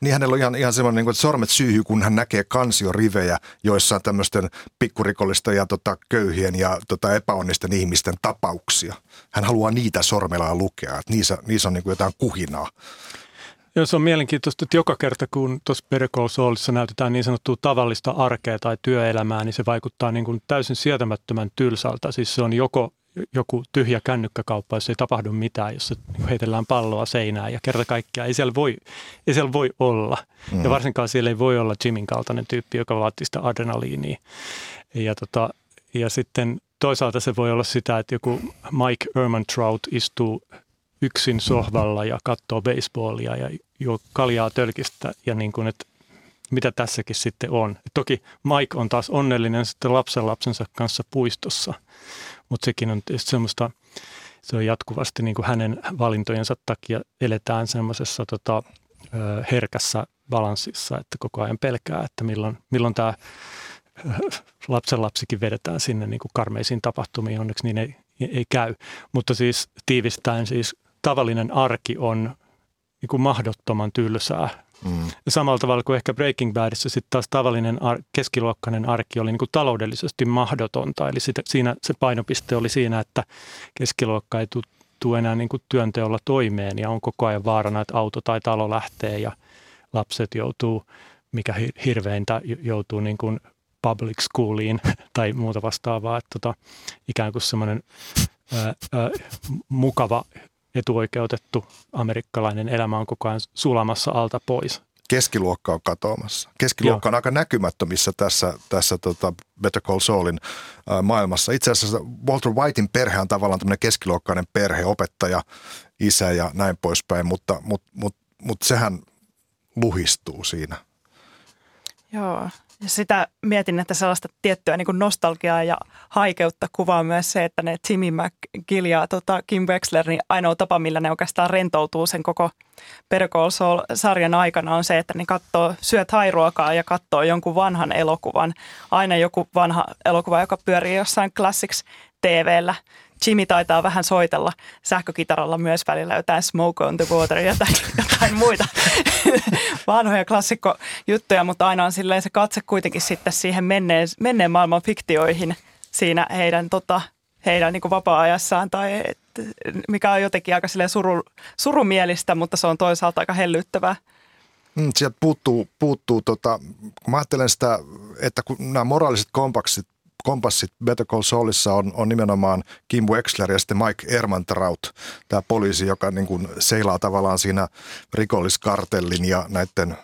niin hänellä on ihan, ihan semmoinen, niin kuin, että sormet syyhy, kun hän näkee kansiorivejä, joissa on tämmöisten pikkurikollista ja tota, köyhien ja tota, epäonnisten ihmisten tapauksia. Hän haluaa niitä sormellaan lukea, että niissä, niissä on niin kuin jotain kuhinaa. Joo, se on mielenkiintoista, että joka kerta kun tuossa Better näytetään niin sanottua tavallista arkea tai työelämää, niin se vaikuttaa niin kuin täysin sietämättömän tylsältä. Siis se on joko joku tyhjä kännykkäkauppa, jos ei tapahdu mitään, jos heitellään palloa seinään ja kerta kaikkiaan ei siellä voi, ei siellä voi olla. Mm. Ja varsinkaan siellä ei voi olla Jimin kaltainen tyyppi, joka vaatii sitä adrenaliinia. Ja, tota, ja sitten toisaalta se voi olla sitä, että joku Mike Ehrmantraut istuu yksin sohvalla ja katsoo baseballia ja juo kaljaa tölkistä ja niin kuin, että mitä tässäkin sitten on. Toki Mike on taas onnellinen sitten lapsen lapsensa kanssa puistossa, mutta sekin on tietysti semmoista, se on jatkuvasti niin kuin hänen valintojensa takia eletään semmoisessa tota, herkässä balanssissa, että koko ajan pelkää, että milloin, milloin tämä lapsen lapsikin vedetään sinne niin kuin karmeisiin tapahtumiin, onneksi niin ei, ei käy. Mutta siis tiivistäen siis tavallinen arki on niin kuin mahdottoman tylsää Mm. Samalla tavalla kuin ehkä Breaking Badissa sitten taas tavallinen ar- keskiluokkainen arki oli niin kuin taloudellisesti mahdotonta. Eli sitä, siinä se painopiste oli siinä, että keskiluokka ei tule enää niin kuin työnteolla toimeen ja on koko ajan vaarana, että auto tai talo lähtee ja lapset joutuu, mikä hirveintä, joutuu niin kuin public schooliin *laughs* tai muuta vastaavaa. Että tota, ikään kuin semmoinen mukava etuoikeutettu amerikkalainen elämä on koko ajan sulamassa alta pois. Keskiluokka on katoamassa. Keskiluokka Joo. on aika näkymättömissä tässä, tässä tota Better Call Saulin äh, maailmassa. Itse asiassa Walter Whitein perhe on tavallaan tämmöinen keskiluokkainen perhe, opettaja, isä ja näin poispäin, mutta, mutta, mutta, mutta sehän luhistuu siinä. Joo, ja sitä mietin, että sellaista tiettyä niin nostalgiaa ja haikeutta kuvaa myös se, että ne Timmy McGill ja tota Kim Wexler, niin ainoa tapa, millä ne oikeastaan rentoutuu sen koko Better Call Saul-sarjan aikana on se, että ne katsoo, syöt hairuokaa ja katsoo jonkun vanhan elokuvan. Aina joku vanha elokuva, joka pyörii jossain Classics TVllä. Jimmy taitaa vähän soitella sähkökitaralla myös välillä jotain Smoke on the Water ja jotain, *laughs* jotain muita *laughs* vanhoja klassikkojuttuja, mutta aina on silleen se katse kuitenkin sitten siihen menneen, menneen maailman fiktioihin siinä heidän, tota, heidän niin vapaa-ajassaan tai et, mikä on jotenkin aika suru, surumielistä, mutta se on toisaalta aika hellyttävää. Mm, sieltä puuttuu, puuttuu tota, mä ajattelen sitä, että kun nämä moraaliset kompaksit kompassit Better Call Saulissa on, on nimenomaan Kim Wexler ja sitten Mike Ermantraut, tämä poliisi, joka niin kuin seilaa tavallaan siinä rikolliskartellin ja näiden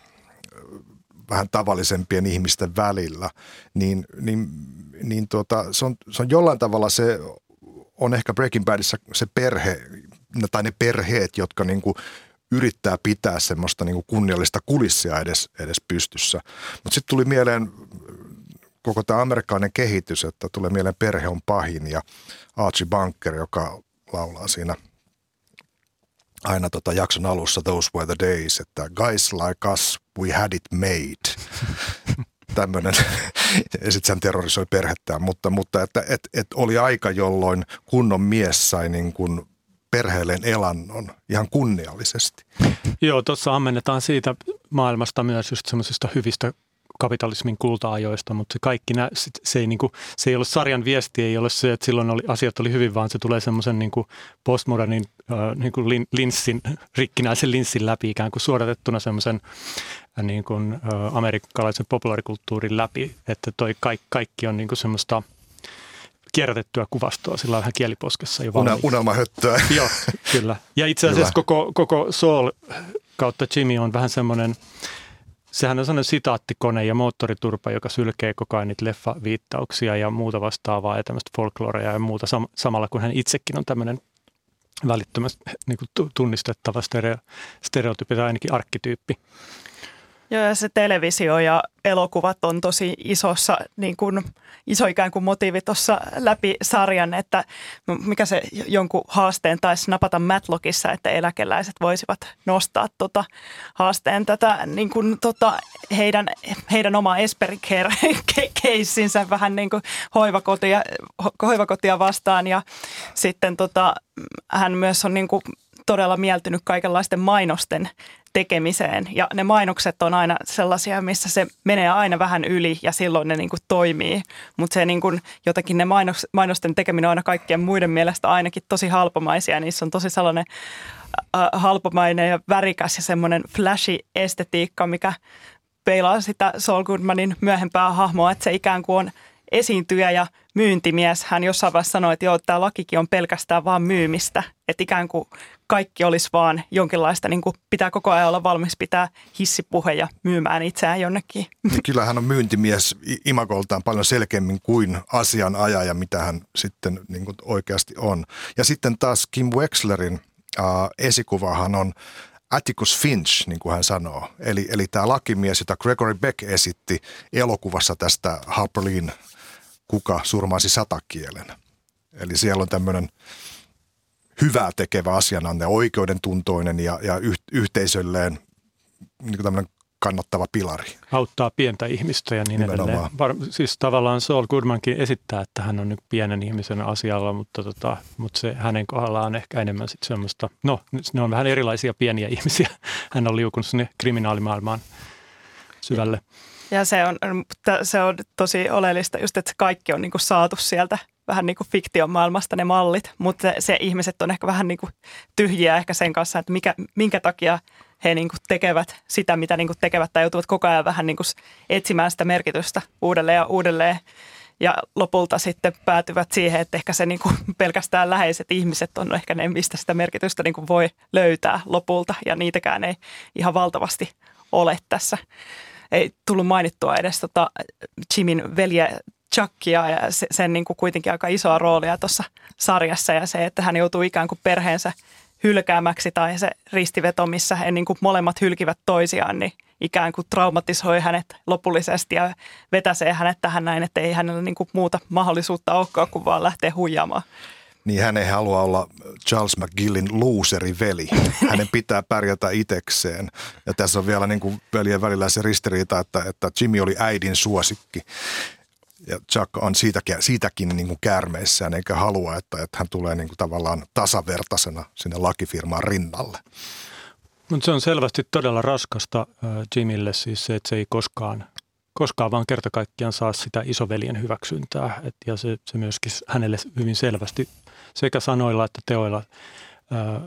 vähän tavallisempien ihmisten välillä, niin, niin, niin tuota, se, on, se on jollain tavalla se on ehkä Breaking Badissa se perhe tai ne perheet, jotka niin kuin yrittää pitää semmoista niin kuin kunniallista kulissia edes, edes pystyssä. Mutta sitten tuli mieleen koko tämä amerikkalainen kehitys, että tulee mieleen Perhe on pahin ja Archie Bunker, joka laulaa siinä aina tota jakson alussa Those were the days, että guys like us, we had it made. *laughs* Tämmöinen, ja sitten hän terrorisoi perhettään, mutta, mutta että et, et oli aika, jolloin kunnon mies sai niin kuin perheelleen elannon ihan kunniallisesti. Joo, tuossa ammennetaan siitä maailmasta myös just semmoisista hyvistä kapitalismin kulta-ajoista, mutta se kaikki nä, se, ei, niin kuin, se ei ole sarjan viesti, ei ole se, että silloin oli, asiat oli hyvin, vaan se tulee semmoisen niin kuin postmodernin äh, niin kuin linssin, rikkinäisen linssin läpi ikään kuin suodatettuna semmoisen äh, niin kuin, äh, amerikkalaisen populaarikulttuurin läpi, että toi kaikki, kaikki on niin kuin semmoista kierrätettyä kuvastoa, sillä on vähän kieliposkessa jo valmiiksi. Unelmahöttöä. *laughs* Joo, kyllä. Ja itse asiassa koko, koko Soul kautta Jimmy on vähän semmoinen Sehän on sellainen sitaattikone ja moottoriturpa, joka sylkee koko ajan niitä leffaviittauksia ja muuta vastaavaa ja tämmöistä folklorea ja muuta sam- samalla kun hän itsekin on tämmöinen välittömästi niin tunnistettava stereo, stereotyyppi tai ainakin arkkityyppi. Joo, ja se televisio ja elokuvat on tosi isossa, niin kuin, iso ikään kuin motiivi tuossa läpi sarjan, että mikä se jonkun haasteen taisi napata Matlockissa, että eläkeläiset voisivat nostaa tota haasteen tätä niin kuin, tota, heidän, heidän oma Esperi keissinsä vähän niin kuin hoivakotia, hoivakotia vastaan. Ja sitten tota, hän myös on niin kuin, todella mieltynyt kaikenlaisten mainosten tekemiseen. Ja ne mainokset on aina sellaisia, missä se menee aina vähän yli ja silloin ne niin kuin toimii. Mutta se niin kuin, jotenkin ne mainos, mainosten tekeminen on aina kaikkien muiden mielestä ainakin tosi halpomaisia. Niissä on tosi sellainen äh, halpomainen ja värikäs ja semmoinen flashy estetiikka, mikä peilaa sitä Saul Goodmanin myöhempää hahmoa, että se ikään kuin on esiintyjä ja myyntimies. Hän jossain vaiheessa sanoi, että joo, tämä lakikin on pelkästään vaan myymistä. Että ikään kuin kaikki olisi vaan jonkinlaista, niin kuin pitää koko ajan olla valmis pitää hissipuhe ja myymään itseään jonnekin. Ja kyllä hän on myyntimies imakoltaan paljon selkeämmin kuin asianajaja, mitä hän sitten niin kuin oikeasti on. Ja sitten taas Kim Wexlerin äh, esikuvahan on Atticus Finch, niin kuin hän sanoo. Eli, eli tämä lakimies, jota Gregory Beck esitti elokuvassa tästä Harper Leen, kuka surmaisi satakielen. Eli siellä on tämmöinen hyvää tekevä asiananne, oikeudentuntoinen ja, ja yh, yhteisölleen niin tämmöinen kannattava pilari. Auttaa pientä ihmistä ja niin Nimenomaan. edelleen. Var, siis tavallaan Saul Goodmankin esittää, että hän on nyt pienen ihmisen asialla, mutta, tota, mutta se hänen kohdallaan on ehkä enemmän sitten semmoista, no ne on vähän erilaisia pieniä *laughs* ihmisiä. Hän on liukunut sinne kriminaalimaailmaan syvälle. Ja se on, se on tosi oleellista just, että kaikki on niin kuin saatu sieltä vähän niin kuin fiktion maailmasta ne mallit, mutta se, se ihmiset on ehkä vähän niin kuin tyhjiä ehkä sen kanssa, että mikä, minkä takia he niin kuin tekevät sitä, mitä niin kuin tekevät tai joutuvat koko ajan vähän niin kuin etsimään sitä merkitystä uudelleen ja uudelleen. Ja lopulta sitten päätyvät siihen, että ehkä se niin kuin pelkästään läheiset ihmiset on ehkä ne, mistä sitä merkitystä niin kuin voi löytää lopulta. Ja niitäkään ei ihan valtavasti ole tässä. Ei tullut mainittua edes tota Jimin velje Chuckia ja sen niin kuin kuitenkin aika isoa roolia tuossa sarjassa ja se, että hän joutuu ikään kuin perheensä hylkäämäksi tai se ristiveto, missä he niin kuin molemmat hylkivät toisiaan, niin ikään kuin traumatisoi hänet lopullisesti ja vetäsee hänet tähän näin, että ei hänellä niin kuin muuta mahdollisuutta olekaan kuin vaan lähteä huijaamaan. Niin hän ei halua olla Charles McGillin veli. Hänen pitää pärjätä itekseen. Ja tässä on vielä niin kuin veljen välillä se ristiriita, että, että Jimmy oli äidin suosikki. Ja Chuck on siitäkin, siitäkin niin kuin käärmeissään eikä halua, että, että hän tulee niin kuin tavallaan tasavertaisena sinne lakifirmaan rinnalle. Mutta se on selvästi todella raskasta äh, Jimille siis se, että se ei koskaan, koskaan vaan kerta kaikkiaan saa sitä isoveljen hyväksyntää. Et, ja se, se myöskin hänelle hyvin selvästi sekä sanoilla että teoilla äh,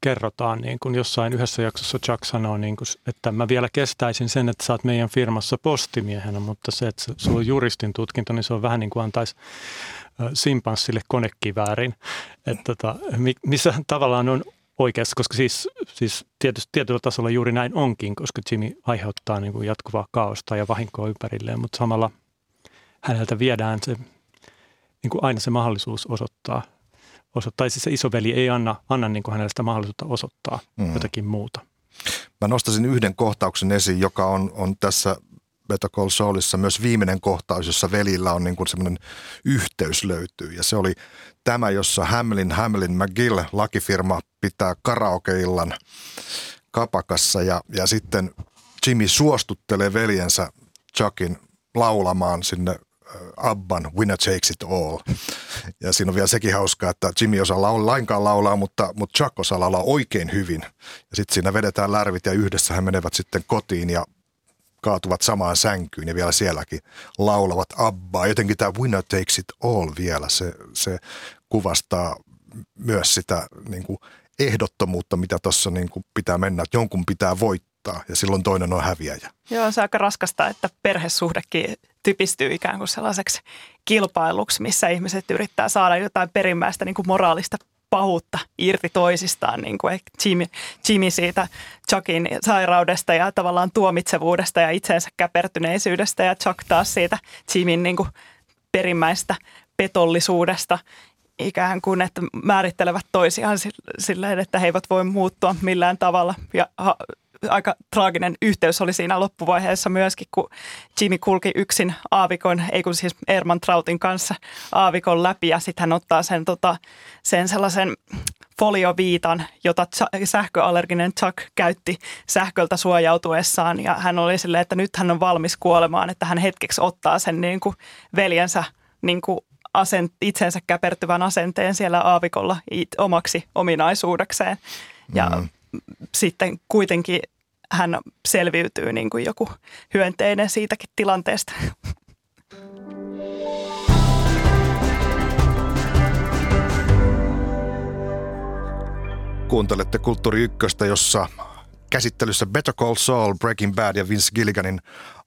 kerrotaan. Niin kuin jossain yhdessä jaksossa Chuck sanoo, niin kuin, että mä vielä kestäisin sen, että sä oot meidän firmassa postimiehenä, mutta se, että sulla on juristin tutkinto, niin se on vähän niin kuin antaisi simpanssille konekiväärin. Että tota, missä tavallaan on oikeassa, koska siis, siis tietysti, tietyllä tasolla juuri näin onkin, koska Jimmy aiheuttaa niin kuin jatkuvaa kaosta ja vahinkoa ympärilleen, mutta samalla häneltä viedään se, niin kuin aina se mahdollisuus osoittaa, osoittaa. Siis se isoveli ei anna, anna niin kuin hänelle sitä mahdollisuutta osoittaa mm. jotakin muuta. Mä nostaisin yhden kohtauksen esiin, joka on, on tässä Better Call Saulissa myös viimeinen kohtaus, jossa velillä on niin kuin semmoinen yhteys löytyy. Ja se oli tämä, jossa Hamlin, Hamlin McGill, lakifirma, pitää karaokeillan kapakassa ja, ja sitten Jimmy suostuttelee veljensä Chuckin laulamaan sinne Abban Winner Takes It All. Ja siinä on vielä sekin hauskaa, että Jimmy osaa laulaa, lainkaan laulaa, mutta, mutta Chuck osaa laulaa oikein hyvin. Ja sitten siinä vedetään lärvit ja yhdessä he menevät sitten kotiin ja kaatuvat samaan sänkyyn ja vielä sielläkin laulavat Abbaa. Jotenkin tämä Winner Takes It All vielä, se, se kuvastaa myös sitä niin kuin ehdottomuutta, mitä tuossa niin pitää mennä, että jonkun pitää voittaa ja silloin toinen on häviäjä. Joo, se on aika raskasta, että perhesuhdekin typistyy ikään kuin sellaiseksi kilpailuksi, missä ihmiset yrittää saada jotain perimmäistä niin kuin moraalista pahuutta irti toisistaan, niin kuin Jimmy, Jimmy siitä Chuckin sairaudesta ja tavallaan tuomitsevuudesta ja itseensä käpertyneisyydestä ja Chuck taas siitä Jimmyn niin kuin perimmäistä petollisuudesta ikään kuin, että määrittelevät toisiaan silleen, että he eivät voi muuttua millään tavalla ja aika traaginen yhteys oli siinä loppuvaiheessa myöskin, kun Jimmy kulki yksin aavikon, ei kun siis Erman Trautin kanssa aavikon läpi ja sitten hän ottaa sen, tota, sen sellaisen folioviitan, jota sähköallerginen Chuck käytti sähköltä suojautuessaan ja hän oli silleen, että nyt hän on valmis kuolemaan, että hän hetkeksi ottaa sen niin kuin veljensä niin kuin asent, itsensä käpertyvän asenteen siellä aavikolla it, omaksi ominaisuudekseen. Ja mm sitten kuitenkin hän selviytyy niin kuin joku hyönteinen siitäkin tilanteesta. Kuuntelette Kulttuuri Ykköstä, jossa käsittelyssä Better Call Saul, Breaking Bad ja Vince Gilliganin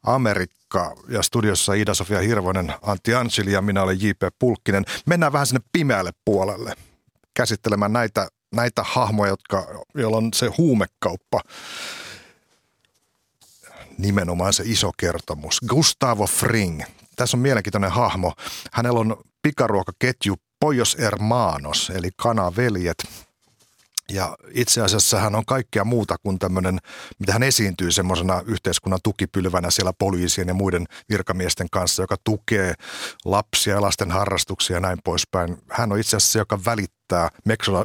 Amerikka. Ja studiossa Ida-Sofia Hirvonen, Antti Ansili ja minä olen J.P. Pulkkinen. Mennään vähän sinne pimeälle puolelle käsittelemään näitä näitä hahmoja, jotka, joilla on se huumekauppa, nimenomaan se iso kertomus. Gustavo Fring. Tässä on mielenkiintoinen hahmo. Hänellä on pikaruokaketju Pojos Hermanos, eli kanaveljet. Ja itse asiassa hän on kaikkea muuta kuin tämmöinen, mitä hän esiintyy semmoisena yhteiskunnan tukipylvänä siellä poliisien ja muiden virkamiesten kanssa, joka tukee lapsia ja lasten harrastuksia ja näin poispäin. Hän on itse asiassa se, joka välittää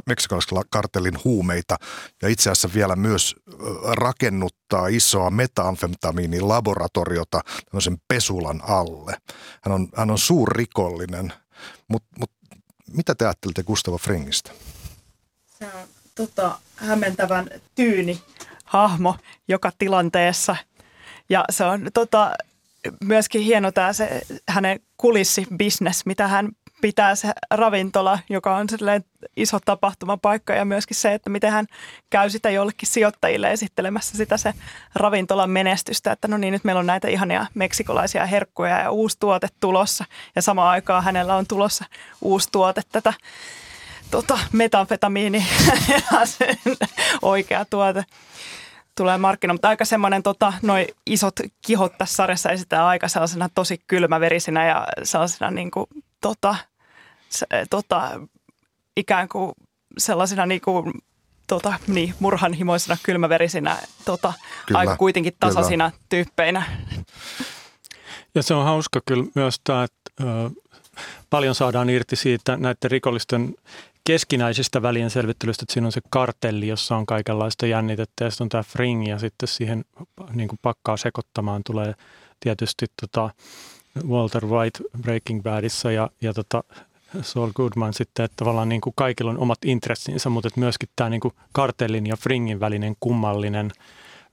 meksikolaisen kartellin huumeita ja itse asiassa vielä myös rakennuttaa isoa metamfetamiinin laboratoriota tämmöisen pesulan alle. Hän on, hän on suurrikollinen, mutta mut, mitä te ajattelette Gustavo Fringistä? Se on tota, hämmentävän tyyni hahmo joka tilanteessa. Ja se on tota, myöskin hieno tämä se hänen kulissibisnes, mitä hän pitää se ravintola, joka on iso tapahtumapaikka ja myöskin se, että miten hän käy sitä jollekin sijoittajille esittelemässä sitä se ravintolan menestystä, että no niin, nyt meillä on näitä ihania meksikolaisia herkkuja ja uusi tuote tulossa ja samaan aikaan hänellä on tulossa uusi tuote tätä tota, metamfetamiini *laughs* oikea tuote tulee markkinoille. Mutta aika semmoinen, tota, noin isot kihot tässä sarjassa esitetään aika sellaisena tosi kylmäverisinä ja sellaisena niin kuin, tota, se, tota, ikään kuin sellaisina niin kuin tota, niin, murhanhimoisina, kylmäverisinä, tota, Kyllä, aika kuitenkin kyllä. tasaisina tyyppeinä. Ja se on hauska kyllä myös tämä, että ö, paljon saadaan irti siitä näiden rikollisten keskinäisistä välienselvittelystä, että siinä on se kartelli, jossa on kaikenlaista jännitettä ja sitten on tämä fring ja sitten siihen niin kuin pakkaa sekoittamaan tulee tietysti tota Walter White Breaking Badissa ja, ja tota Saul Goodman sitten, että tavallaan niin kuin kaikilla on omat intressinsä, mutta että myöskin tämä niin kuin kartellin ja fringin välinen kummallinen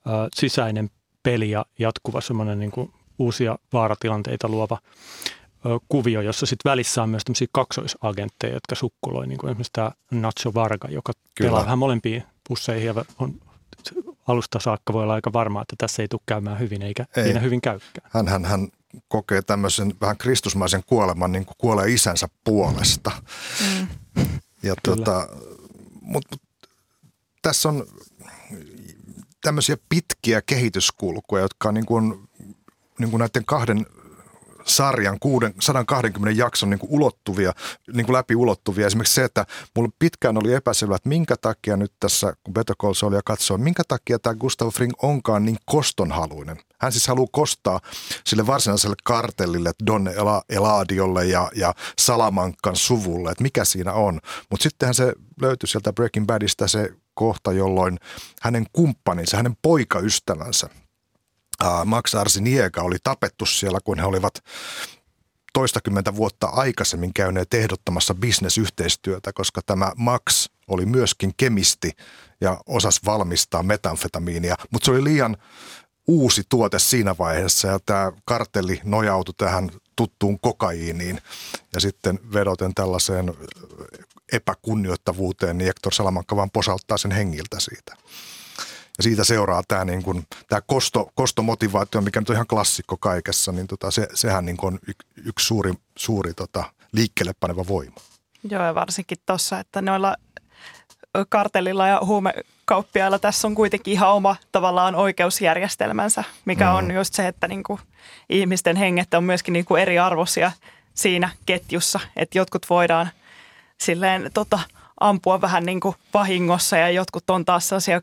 ö, sisäinen peli ja jatkuva semmoinen niin kuin uusia vaaratilanteita luova kuvio, jossa sitten välissä on myös tämmöisiä kaksoisagentteja, jotka sukkuloi, niin kuin esimerkiksi tämä Nacho Varga, joka Kyllä. pelaa vähän molempiin pusseihin ja on alusta saakka voi olla aika varma, että tässä ei tule käymään hyvin eikä Ei. siinä hyvin käykään. Hän, hän, hän kokee tämmöisen vähän kristusmaisen kuoleman, niin kuin kuolee isänsä puolesta. Mm. Ja Kyllä. tota, mut, mut, tässä on tämmöisiä pitkiä kehityskulkuja, jotka on niin kuin, niin kuin näiden kahden sarjan kuuden, 120 jakson niin kuin ulottuvia, niin kuin läpi ulottuvia. Esimerkiksi se, että mulla pitkään oli epäselvä, että minkä takia nyt tässä, kun Better Call Saulia katsoo, minkä takia tämä Gustav Fring onkaan niin kostonhaluinen. Hän siis haluaa kostaa sille varsinaiselle kartellille, Don Ela- Eladiolle ja, ja Salamankan suvulle, että mikä siinä on. Mutta sittenhän se löytyi sieltä Breaking Badista se kohta, jolloin hänen kumppaninsa, hänen poikaystävänsä, Max Arseniega oli tapettu siellä, kun he olivat toistakymmentä vuotta aikaisemmin käyneet ehdottamassa bisnesyhteistyötä, koska tämä Max oli myöskin kemisti ja osasi valmistaa metamfetamiinia, mutta se oli liian uusi tuote siinä vaiheessa ja tämä kartelli nojautui tähän tuttuun kokaiiniin ja sitten vedoten tällaiseen epäkunnioittavuuteen, niin Hector Salamanca vaan posauttaa sen hengiltä siitä. Ja siitä seuraa tämä, niin kuin, tämä kosto, kostomotivaatio, mikä nyt on ihan klassikko kaikessa, niin tota, se, sehän niin kuin on y, yksi suuri, suuri tota, liikkeelle paneva voima. Joo, ja varsinkin tuossa, että noilla kartellilla ja huumekauppiailla tässä on kuitenkin ihan oma tavallaan oikeusjärjestelmänsä, mikä Mm. on just se, että niinku ihmisten henget on myöskin niinku eriarvoisia siinä ketjussa, että jotkut voidaan silleen tota, ampua vähän niin kuin vahingossa ja jotkut on taas sellaisia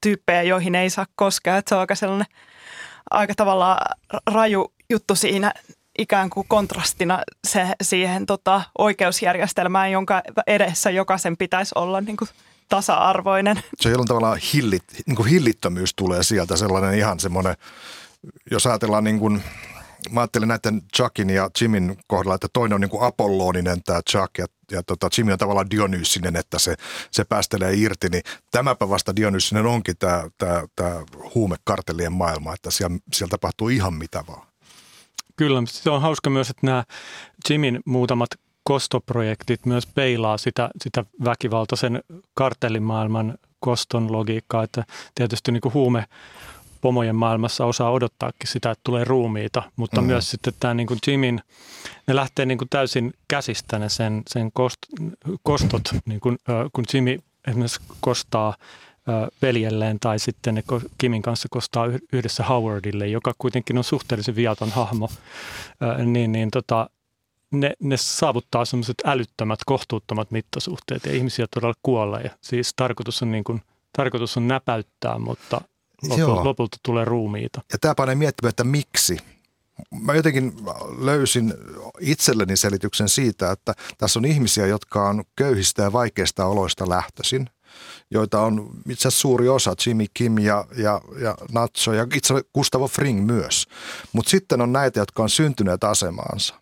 tyyppejä, joihin ei saa koskea, että se on aika sellainen aika tavallaan raju juttu siinä ikään kuin kontrastina se, siihen tota, oikeusjärjestelmään, jonka edessä jokaisen pitäisi olla niin kuin tasa-arvoinen. Se jollain tavalla hillit, niin kuin hillittömyys tulee sieltä, sellainen ihan semmoinen, jos ajatellaan niin kuin, mä ajattelin näiden Chuckin ja Jimin kohdalla, että toinen on niin kuin apolloninen tämä Chuck ja, ja tota, Jimmy on tavallaan Dionysinen, että se, se päästelee irti, niin tämäpä vasta Dionysinen onkin tämä, tämä, tämä huumekartellien maailma, että siellä, siellä tapahtuu ihan mitä vaan. Kyllä, se on hauska myös, että nämä Jimin muutamat kostoprojektit myös peilaa sitä, sitä väkivaltaisen kartellimaailman koston logiikkaa, että tietysti niin kuin huume pomojen maailmassa osaa odottaakin sitä, että tulee ruumiita, mutta Mm. myös sitten tämä niin kuin Jimin, ne lähtee niin kuin täysin käsistä ne sen, sen kost, kostot, niin kuin, kun Jimmy esimerkiksi kostaa veljelleen tai sitten ne Kimin kanssa kostaa yh- yhdessä Howardille, joka kuitenkin on suhteellisen viaton hahmo, niin, niin tota, ne, ne saavuttaa sellaiset älyttömät, kohtuuttomat mittasuhteet ja ihmisiä todella kuolee. Ja siis tarkoitus on, niin kuin, tarkoitus on näpäyttää, mutta Lopulta, lopulta tulee ruumiita. Ja tämä panee miettimään, että miksi. Mä jotenkin löysin itselleni selityksen siitä, että tässä on ihmisiä, jotka on köyhistä ja vaikeista oloista lähtöisin, joita on itse asiassa suuri osa, Jimmy Kim ja, ja, ja Nacho ja itse asiassa Gustavo Fring myös. Mutta sitten on näitä, jotka on syntyneet asemaansa.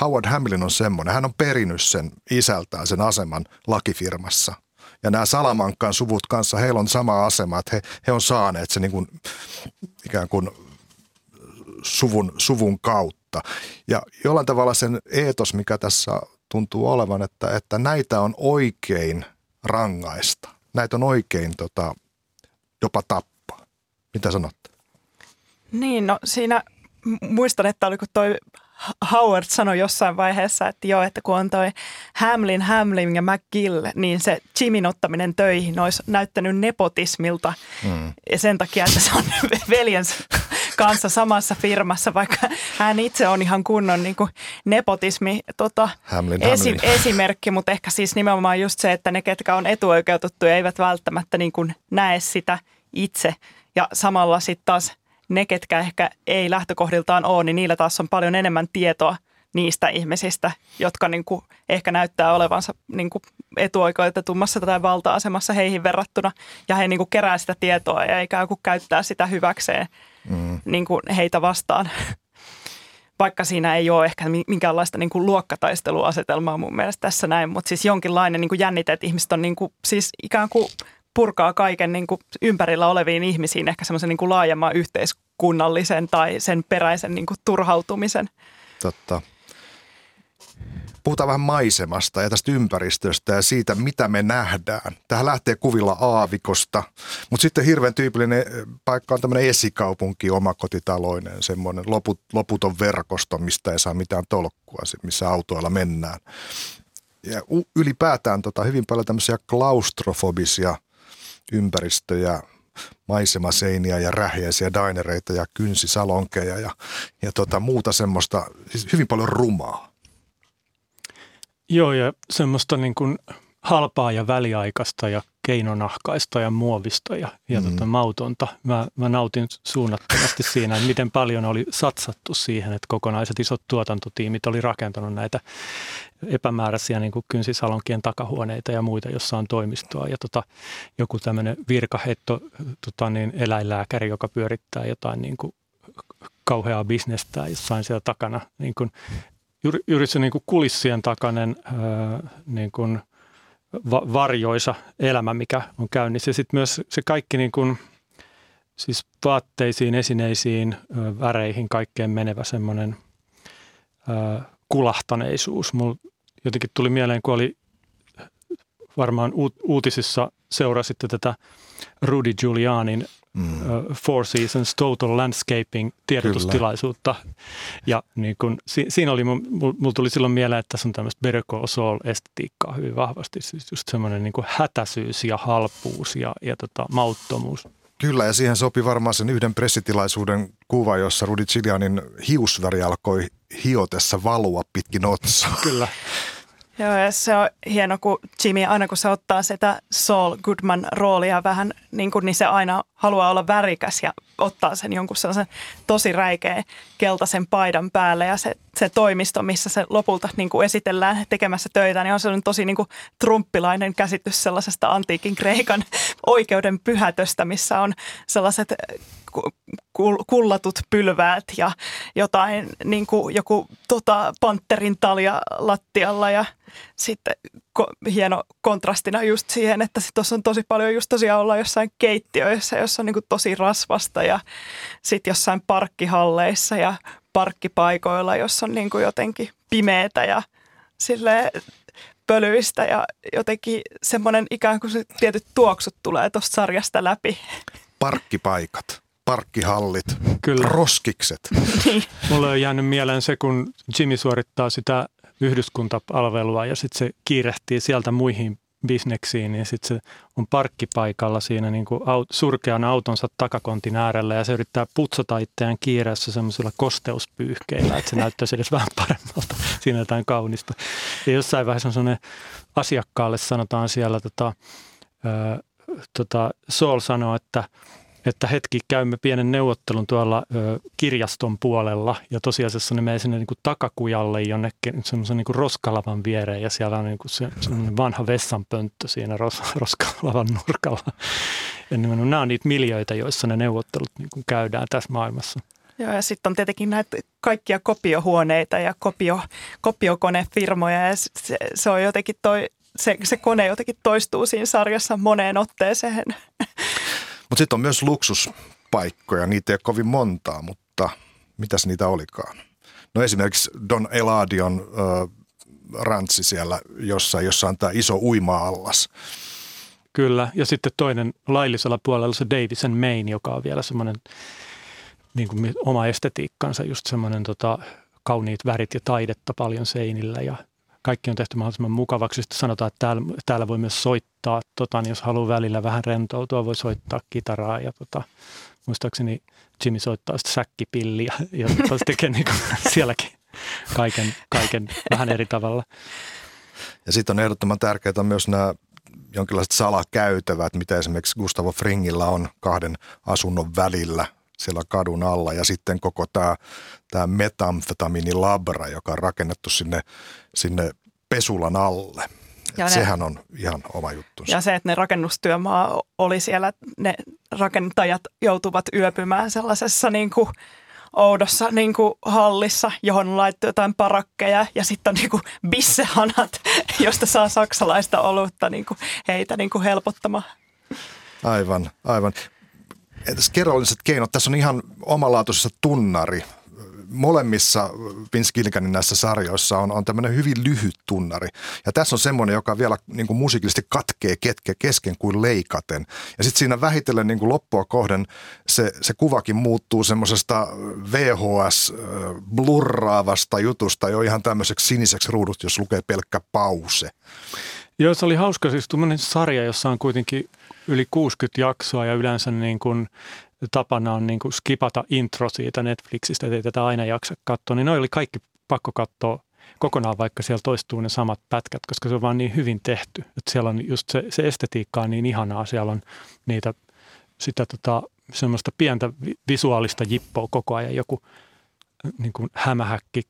Howard Hamlin on semmoinen, hän on perinnyt sen isältään sen aseman lakifirmassa. Ja nämä Salamankan suvut kanssa, heillä on sama asema, että he, he on saaneet se niin kuin, ikään kuin suvun, suvun kautta. Ja jollain tavalla sen eetos, mikä tässä tuntuu olevan, että, että näitä on oikein rangaista. Näitä on oikein tota, jopa tappaa. Mitä sanotte? Niin, no siinä muistan, että oliko toi Howard sanoi jossain vaiheessa, että joo, että kun on toi Hamlin, Hamlin ja McGill, niin se Jimin ottaminen töihin olisi näyttänyt nepotismilta. Mm. Ja sen takia, että se on *laughs* veljensä kanssa samassa firmassa, vaikka hän itse on ihan kunnon niin kuin nepotismi tota, Hamlin, esi- Hamlin. *laughs* esimerkki, mutta ehkä siis nimenomaan just se, että ne, ketkä on etuoikeutettuja, eivät välttämättä niin kuin näe sitä itse. Ja samalla sitten taas ne, ketkä ehkä ei lähtökohdiltaan ole, niin niillä taas on paljon enemmän tietoa niistä ihmisistä, jotka niin kuin ehkä näyttää olevansa niin kuin etuoikeutetummassa tai valta-asemassa heihin verrattuna. Ja he niin kuin kerää sitä tietoa ja ikään kuin käyttää sitä hyväkseen mm. niin kuin heitä vastaan. *laughs* Vaikka siinä ei ole ehkä minkäänlaista niin kuin luokkataisteluasetelmaa mun mielestä tässä näin, mutta siis jonkinlainen niin kuin jännite, että ihmiset on niin kuin, siis ikään kuin purkaa kaiken niin kuin ympärillä oleviin ihmisiin ehkä semmoisen niin laajemman yhteiskunnallisen tai sen peräisen niin kuin turhautumisen. Totta. Puhutaan vähän maisemasta ja tästä ympäristöstä ja siitä, mitä me nähdään. Tähän lähtee kuvilla aavikosta, mutta sitten hirveän tyypillinen paikka on tämmöinen esikaupunki, omakotitaloinen, semmoinen loput, loputon verkosto, mistä ei saa mitään tolkkua, missä autoilla mennään. Ja ylipäätään tota, hyvin paljon tämmöisiä klaustrofobisia ympäristöjä, maisemaseiniä ja rähjäisiä dainereita ja kynsisalonkeja ja, ja tota, muuta semmoista, siis hyvin paljon rumaa. Joo, ja semmoista niin kuin halpaa ja väliaikaista ja keinonahkaista ja muovista ja, ja mm. tota, mautonta. Mä, mä nautin suunnattomasti siinä, että miten paljon oli satsattu siihen, että kokonaiset isot tuotantotiimit oli rakentanut näitä epämääräisiä niin kuin kynsisalonkien takahuoneita ja muita, jossa on toimistoa. Ja tota, joku tämmöinen virkahetto tota, niin eläinlääkäri, joka pyörittää jotain niin kuin kauheaa bisnestä jossain siellä takana. Niin kuin, juuri, juuri se niin kuin kulissien takainen ää, niin kuin va- varjoisa elämä, mikä on käynnissä. Sitten myös se kaikki niin kuin, siis vaatteisiin, esineisiin, väreihin, kaikkeen menevä semmoinen kulahtaneisuus. Mulla jotenkin tuli mieleen, kun oli varmaan uutisissa seurasitte tätä Rudy Giulianin mm. Four Seasons Total Landscaping tiedotustilaisuutta. Kyllä. Ja niin kun, si, siinä oli, mulla tuli silloin mieleen, että tässä on tämmöistä Better Call Saul-estetiikkaa hyvin vahvasti. Siis just semmoinen niin hätäisyys ja halpuus ja, ja tota, mauttomuus. Kyllä, ja siihen sopi varmaan sen yhden pressitilaisuuden kuva, jossa Rudy Giulianin hiusväri alkoi hiotessa valua pitkin otsaa. Kyllä. *laughs* Joo, ja se on hieno, kun Jimmy aina kun se ottaa sitä Saul Goodman roolia vähän, niin, kuin, niin se aina haluaa olla värikäs ja ottaa sen jonkun sellaisen tosi räikeä keltaisen paidan päälle. Ja se, se toimisto, missä se lopulta niin kuin esitellään tekemässä töitä, niin on sellainen tosi niin kuin trumppilainen käsitys sellaisesta antiikin Kreikan *laughs* oikeuden pyhätöstä, missä on sellaiset kullatut pylväät ja jotain, niin kuin joku tota, panterin talja lattialla ja sitten ko- hieno kontrastina just siihen, että tuossa on tosi paljon just tosiaan olla jossain keittiöissä, jossa on niin kuin tosi rasvasta ja sitten jossain parkkihalleissa ja parkkipaikoilla, jossa on niin kuin jotenkin pimeätä ja sille pölyistä ja jotenkin semmoinen ikään kuin se tietyt tuoksut tulee tuosta sarjasta läpi. Parkkipaikat parkkihallit, Kyllä. roskikset. *laughs* niin. Mulle on jäänyt mieleen se, kun Jimmy suorittaa sitä yhdyskuntapalvelua ja sitten se kiirehtii sieltä muihin bisneksiin, niin sitten se on parkkipaikalla siinä niin kuin aut, surkean autonsa takakontin äärellä ja se yrittää putsata itseään kiireessä semmoisilla kosteuspyyhkeillä, että se näyttäisi edes vähän paremmalta. Siinä jotain kaunista. Ja jossain vaiheessa on semmoinen asiakkaalle sanotaan siellä, tota, ö, tota, Saul sanoo, että että hetki käymme pienen neuvottelun tuolla ö, kirjaston puolella ja tosiasiassa ne menee sinne niin kuin takakujalle jonnekin semmoisen niin roskalavan viereen ja siellä on niin kuin se, semmoinen vanha vessanpönttö siinä ros, *laughs* roskalavan nurkalla. Ja nämä on niitä miljöitä, joissa ne neuvottelut niin kuin käydään tässä maailmassa. Joo, ja sitten on tietenkin näitä kaikkia kopiohuoneita ja kopio, kopiokonefirmoja ja se, se on jotenkin toi, se, se kone jotenkin toistuu siinä sarjassa moneen otteeseen. *laughs* Mutta sitten on myös luksuspaikkoja, niitä ei ole kovin montaa, mutta mitäs niitä olikaan? No esimerkiksi Don Eladion äh, rantsi siellä jossain, jossa on tämä iso uima-allas. Kyllä, ja sitten toinen laillisella puolella se Davison Main, joka on vielä semmoinen niin kuin oma estetiikkansa, just semmoinen tota, kauniit värit ja taidetta paljon seinillä ja kaikki on tehty mahdollisimman mukavaksi. Sitten sanotaan, että täällä, täällä voi myös soittaa, tota, niin jos haluaa välillä vähän rentoutua, voi soittaa kitaraa ja tota, muistaakseni Jimmy soittaa sitä säkkipilliä ja se tekee niin kuin *laughs* sielläkin kaiken, kaiken vähän eri tavalla. Ja sitten on ehdottoman tärkeää myös nämä jonkinlaiset salakäytävät, mitä esimerkiksi Gustavo Fringillä on kahden asunnon välillä siellä kadun alla. Ja sitten koko tämä, tämä metamfetamiinilabra, joka on rakennettu sinne, sinne pesulan alle. Ja ne, sehän on ihan oma juttu. Ja se, että ne rakennustyömaa oli siellä, ne rakentajat joutuvat yöpymään sellaisessa niin kuin oudossa niin kuin hallissa, johon laittoi jotain parakkeja ja sitten on niin kuin bissehanat, *laughs* josta saa saksalaista olutta niin kuin heitä niin kuin helpottamaan. Aivan, aivan. Kerralliset keinot? Tässä on ihan omalaatuisessa tunnari molemmissa Vince Gilliganin näissä sarjoissa on, on tämmöinen hyvin lyhyt tunnari. Ja tässä on semmoinen, joka vielä niin kuin musiikillisesti katkee ketke kesken kuin leikaten. Ja sitten siinä vähitellen niin kuin loppua kohden se, se kuvakin muuttuu semmoisesta VHS-blurraavasta jutusta jo ihan tämmöiseksi siniseksi ruudut, jos lukee pelkkä pause. Joo, se oli hauska. Siis tämmöinen sarja, jossa on kuitenkin yli 60 jaksoa ja yleensä niin kuin tapana on niin kuin skipata intro siitä Netflixistä, että ei tätä aina jaksa katsoa, niin ne oli kaikki pakko katsoa kokonaan, vaikka siellä toistuu ne samat pätkät, koska se on vaan niin hyvin tehty. Että siellä on just se, se estetiikka on niin ihanaa, siellä on niitä sitä tota, semmoista pientä visuaalista jippoa koko ajan, joku niin kuin hämähäkki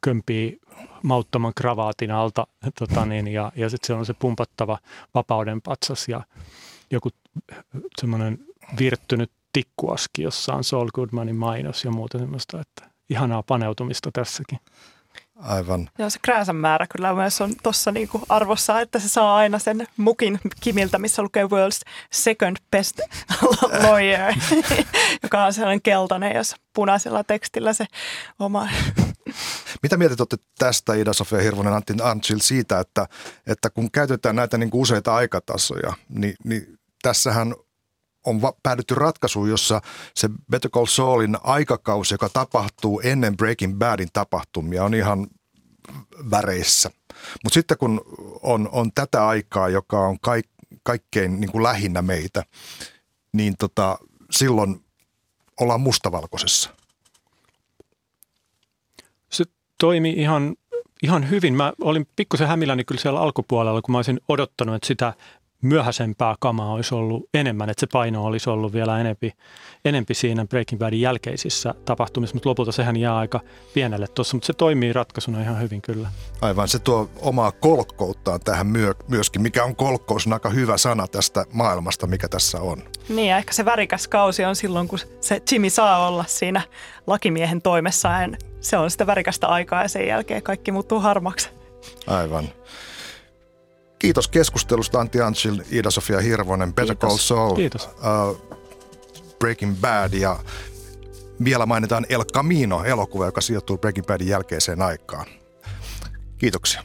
kömpii mauttoman kravaatin alta tota niin, ja, ja sitten se on se pumpattava vapauden patsas ja joku semmoinen virttynyt tikkuaski, jossa on Saul Goodmanin mainos ja muuta semmoista, että ihanaa paneutumista tässäkin. Aivan. Joo, se krääsän määrä kyllä myös on tuossa niinku arvossa, että se saa aina sen mukin Kimiltä, missä lukee World's Second Best *laughs* Lawyer, *laughs* joka on sellainen keltainen, jos punaisella tekstillä se oma. *laughs* Mitä mieltä olette tästä Ida-Sofia Hirvonen Antti Antsil siitä, että, että kun käytetään näitä niin kuin useita aikatasoja, niin, niin tässähän on va- päädytty ratkaisuun, jossa se Better Call Saulin aikakausi, joka tapahtuu ennen Breaking Badin tapahtumia, on ihan väreissä. Mutta sitten kun on, on tätä aikaa, joka on kaik, kaikkein niin kuin lähinnä meitä, niin tota, silloin ollaan mustavalkoisessa. Se toimi ihan, ihan hyvin. Mä olin pikkusen hämilläni kyllä siellä alkupuolella, kun mä olisin odottanut, että sitä myöhäisempää kamaa olisi ollut enemmän, että se paino olisi ollut vielä enempi, enempi siinä Breaking Badin jälkeisissä tapahtumissa, mutta lopulta sehän jää aika pienelle tuossa, mutta se toimii ratkaisuna ihan hyvin kyllä. Aivan, se tuo omaa kolkkouttaan tähän myö, myöskin, mikä on kolkkous, on aika hyvä sana tästä maailmasta, mikä tässä on. Niin ja ehkä se värikäs kausi on silloin, kun se Jimmy saa olla siinä lakimiehen toimessa, se on sitä värikästä aikaa ja sen jälkeen kaikki muuttuu harmaksi. Aivan. Kiitos keskustelusta Antti Anchil, Ida-Sofia Hirvonen, Better Call Saul, Kiitos. Uh, Breaking Bad ja vielä mainitaan El Camino elokuva, joka sijoittuu Breaking Badin jälkeiseen aikaan. Kiitoksia.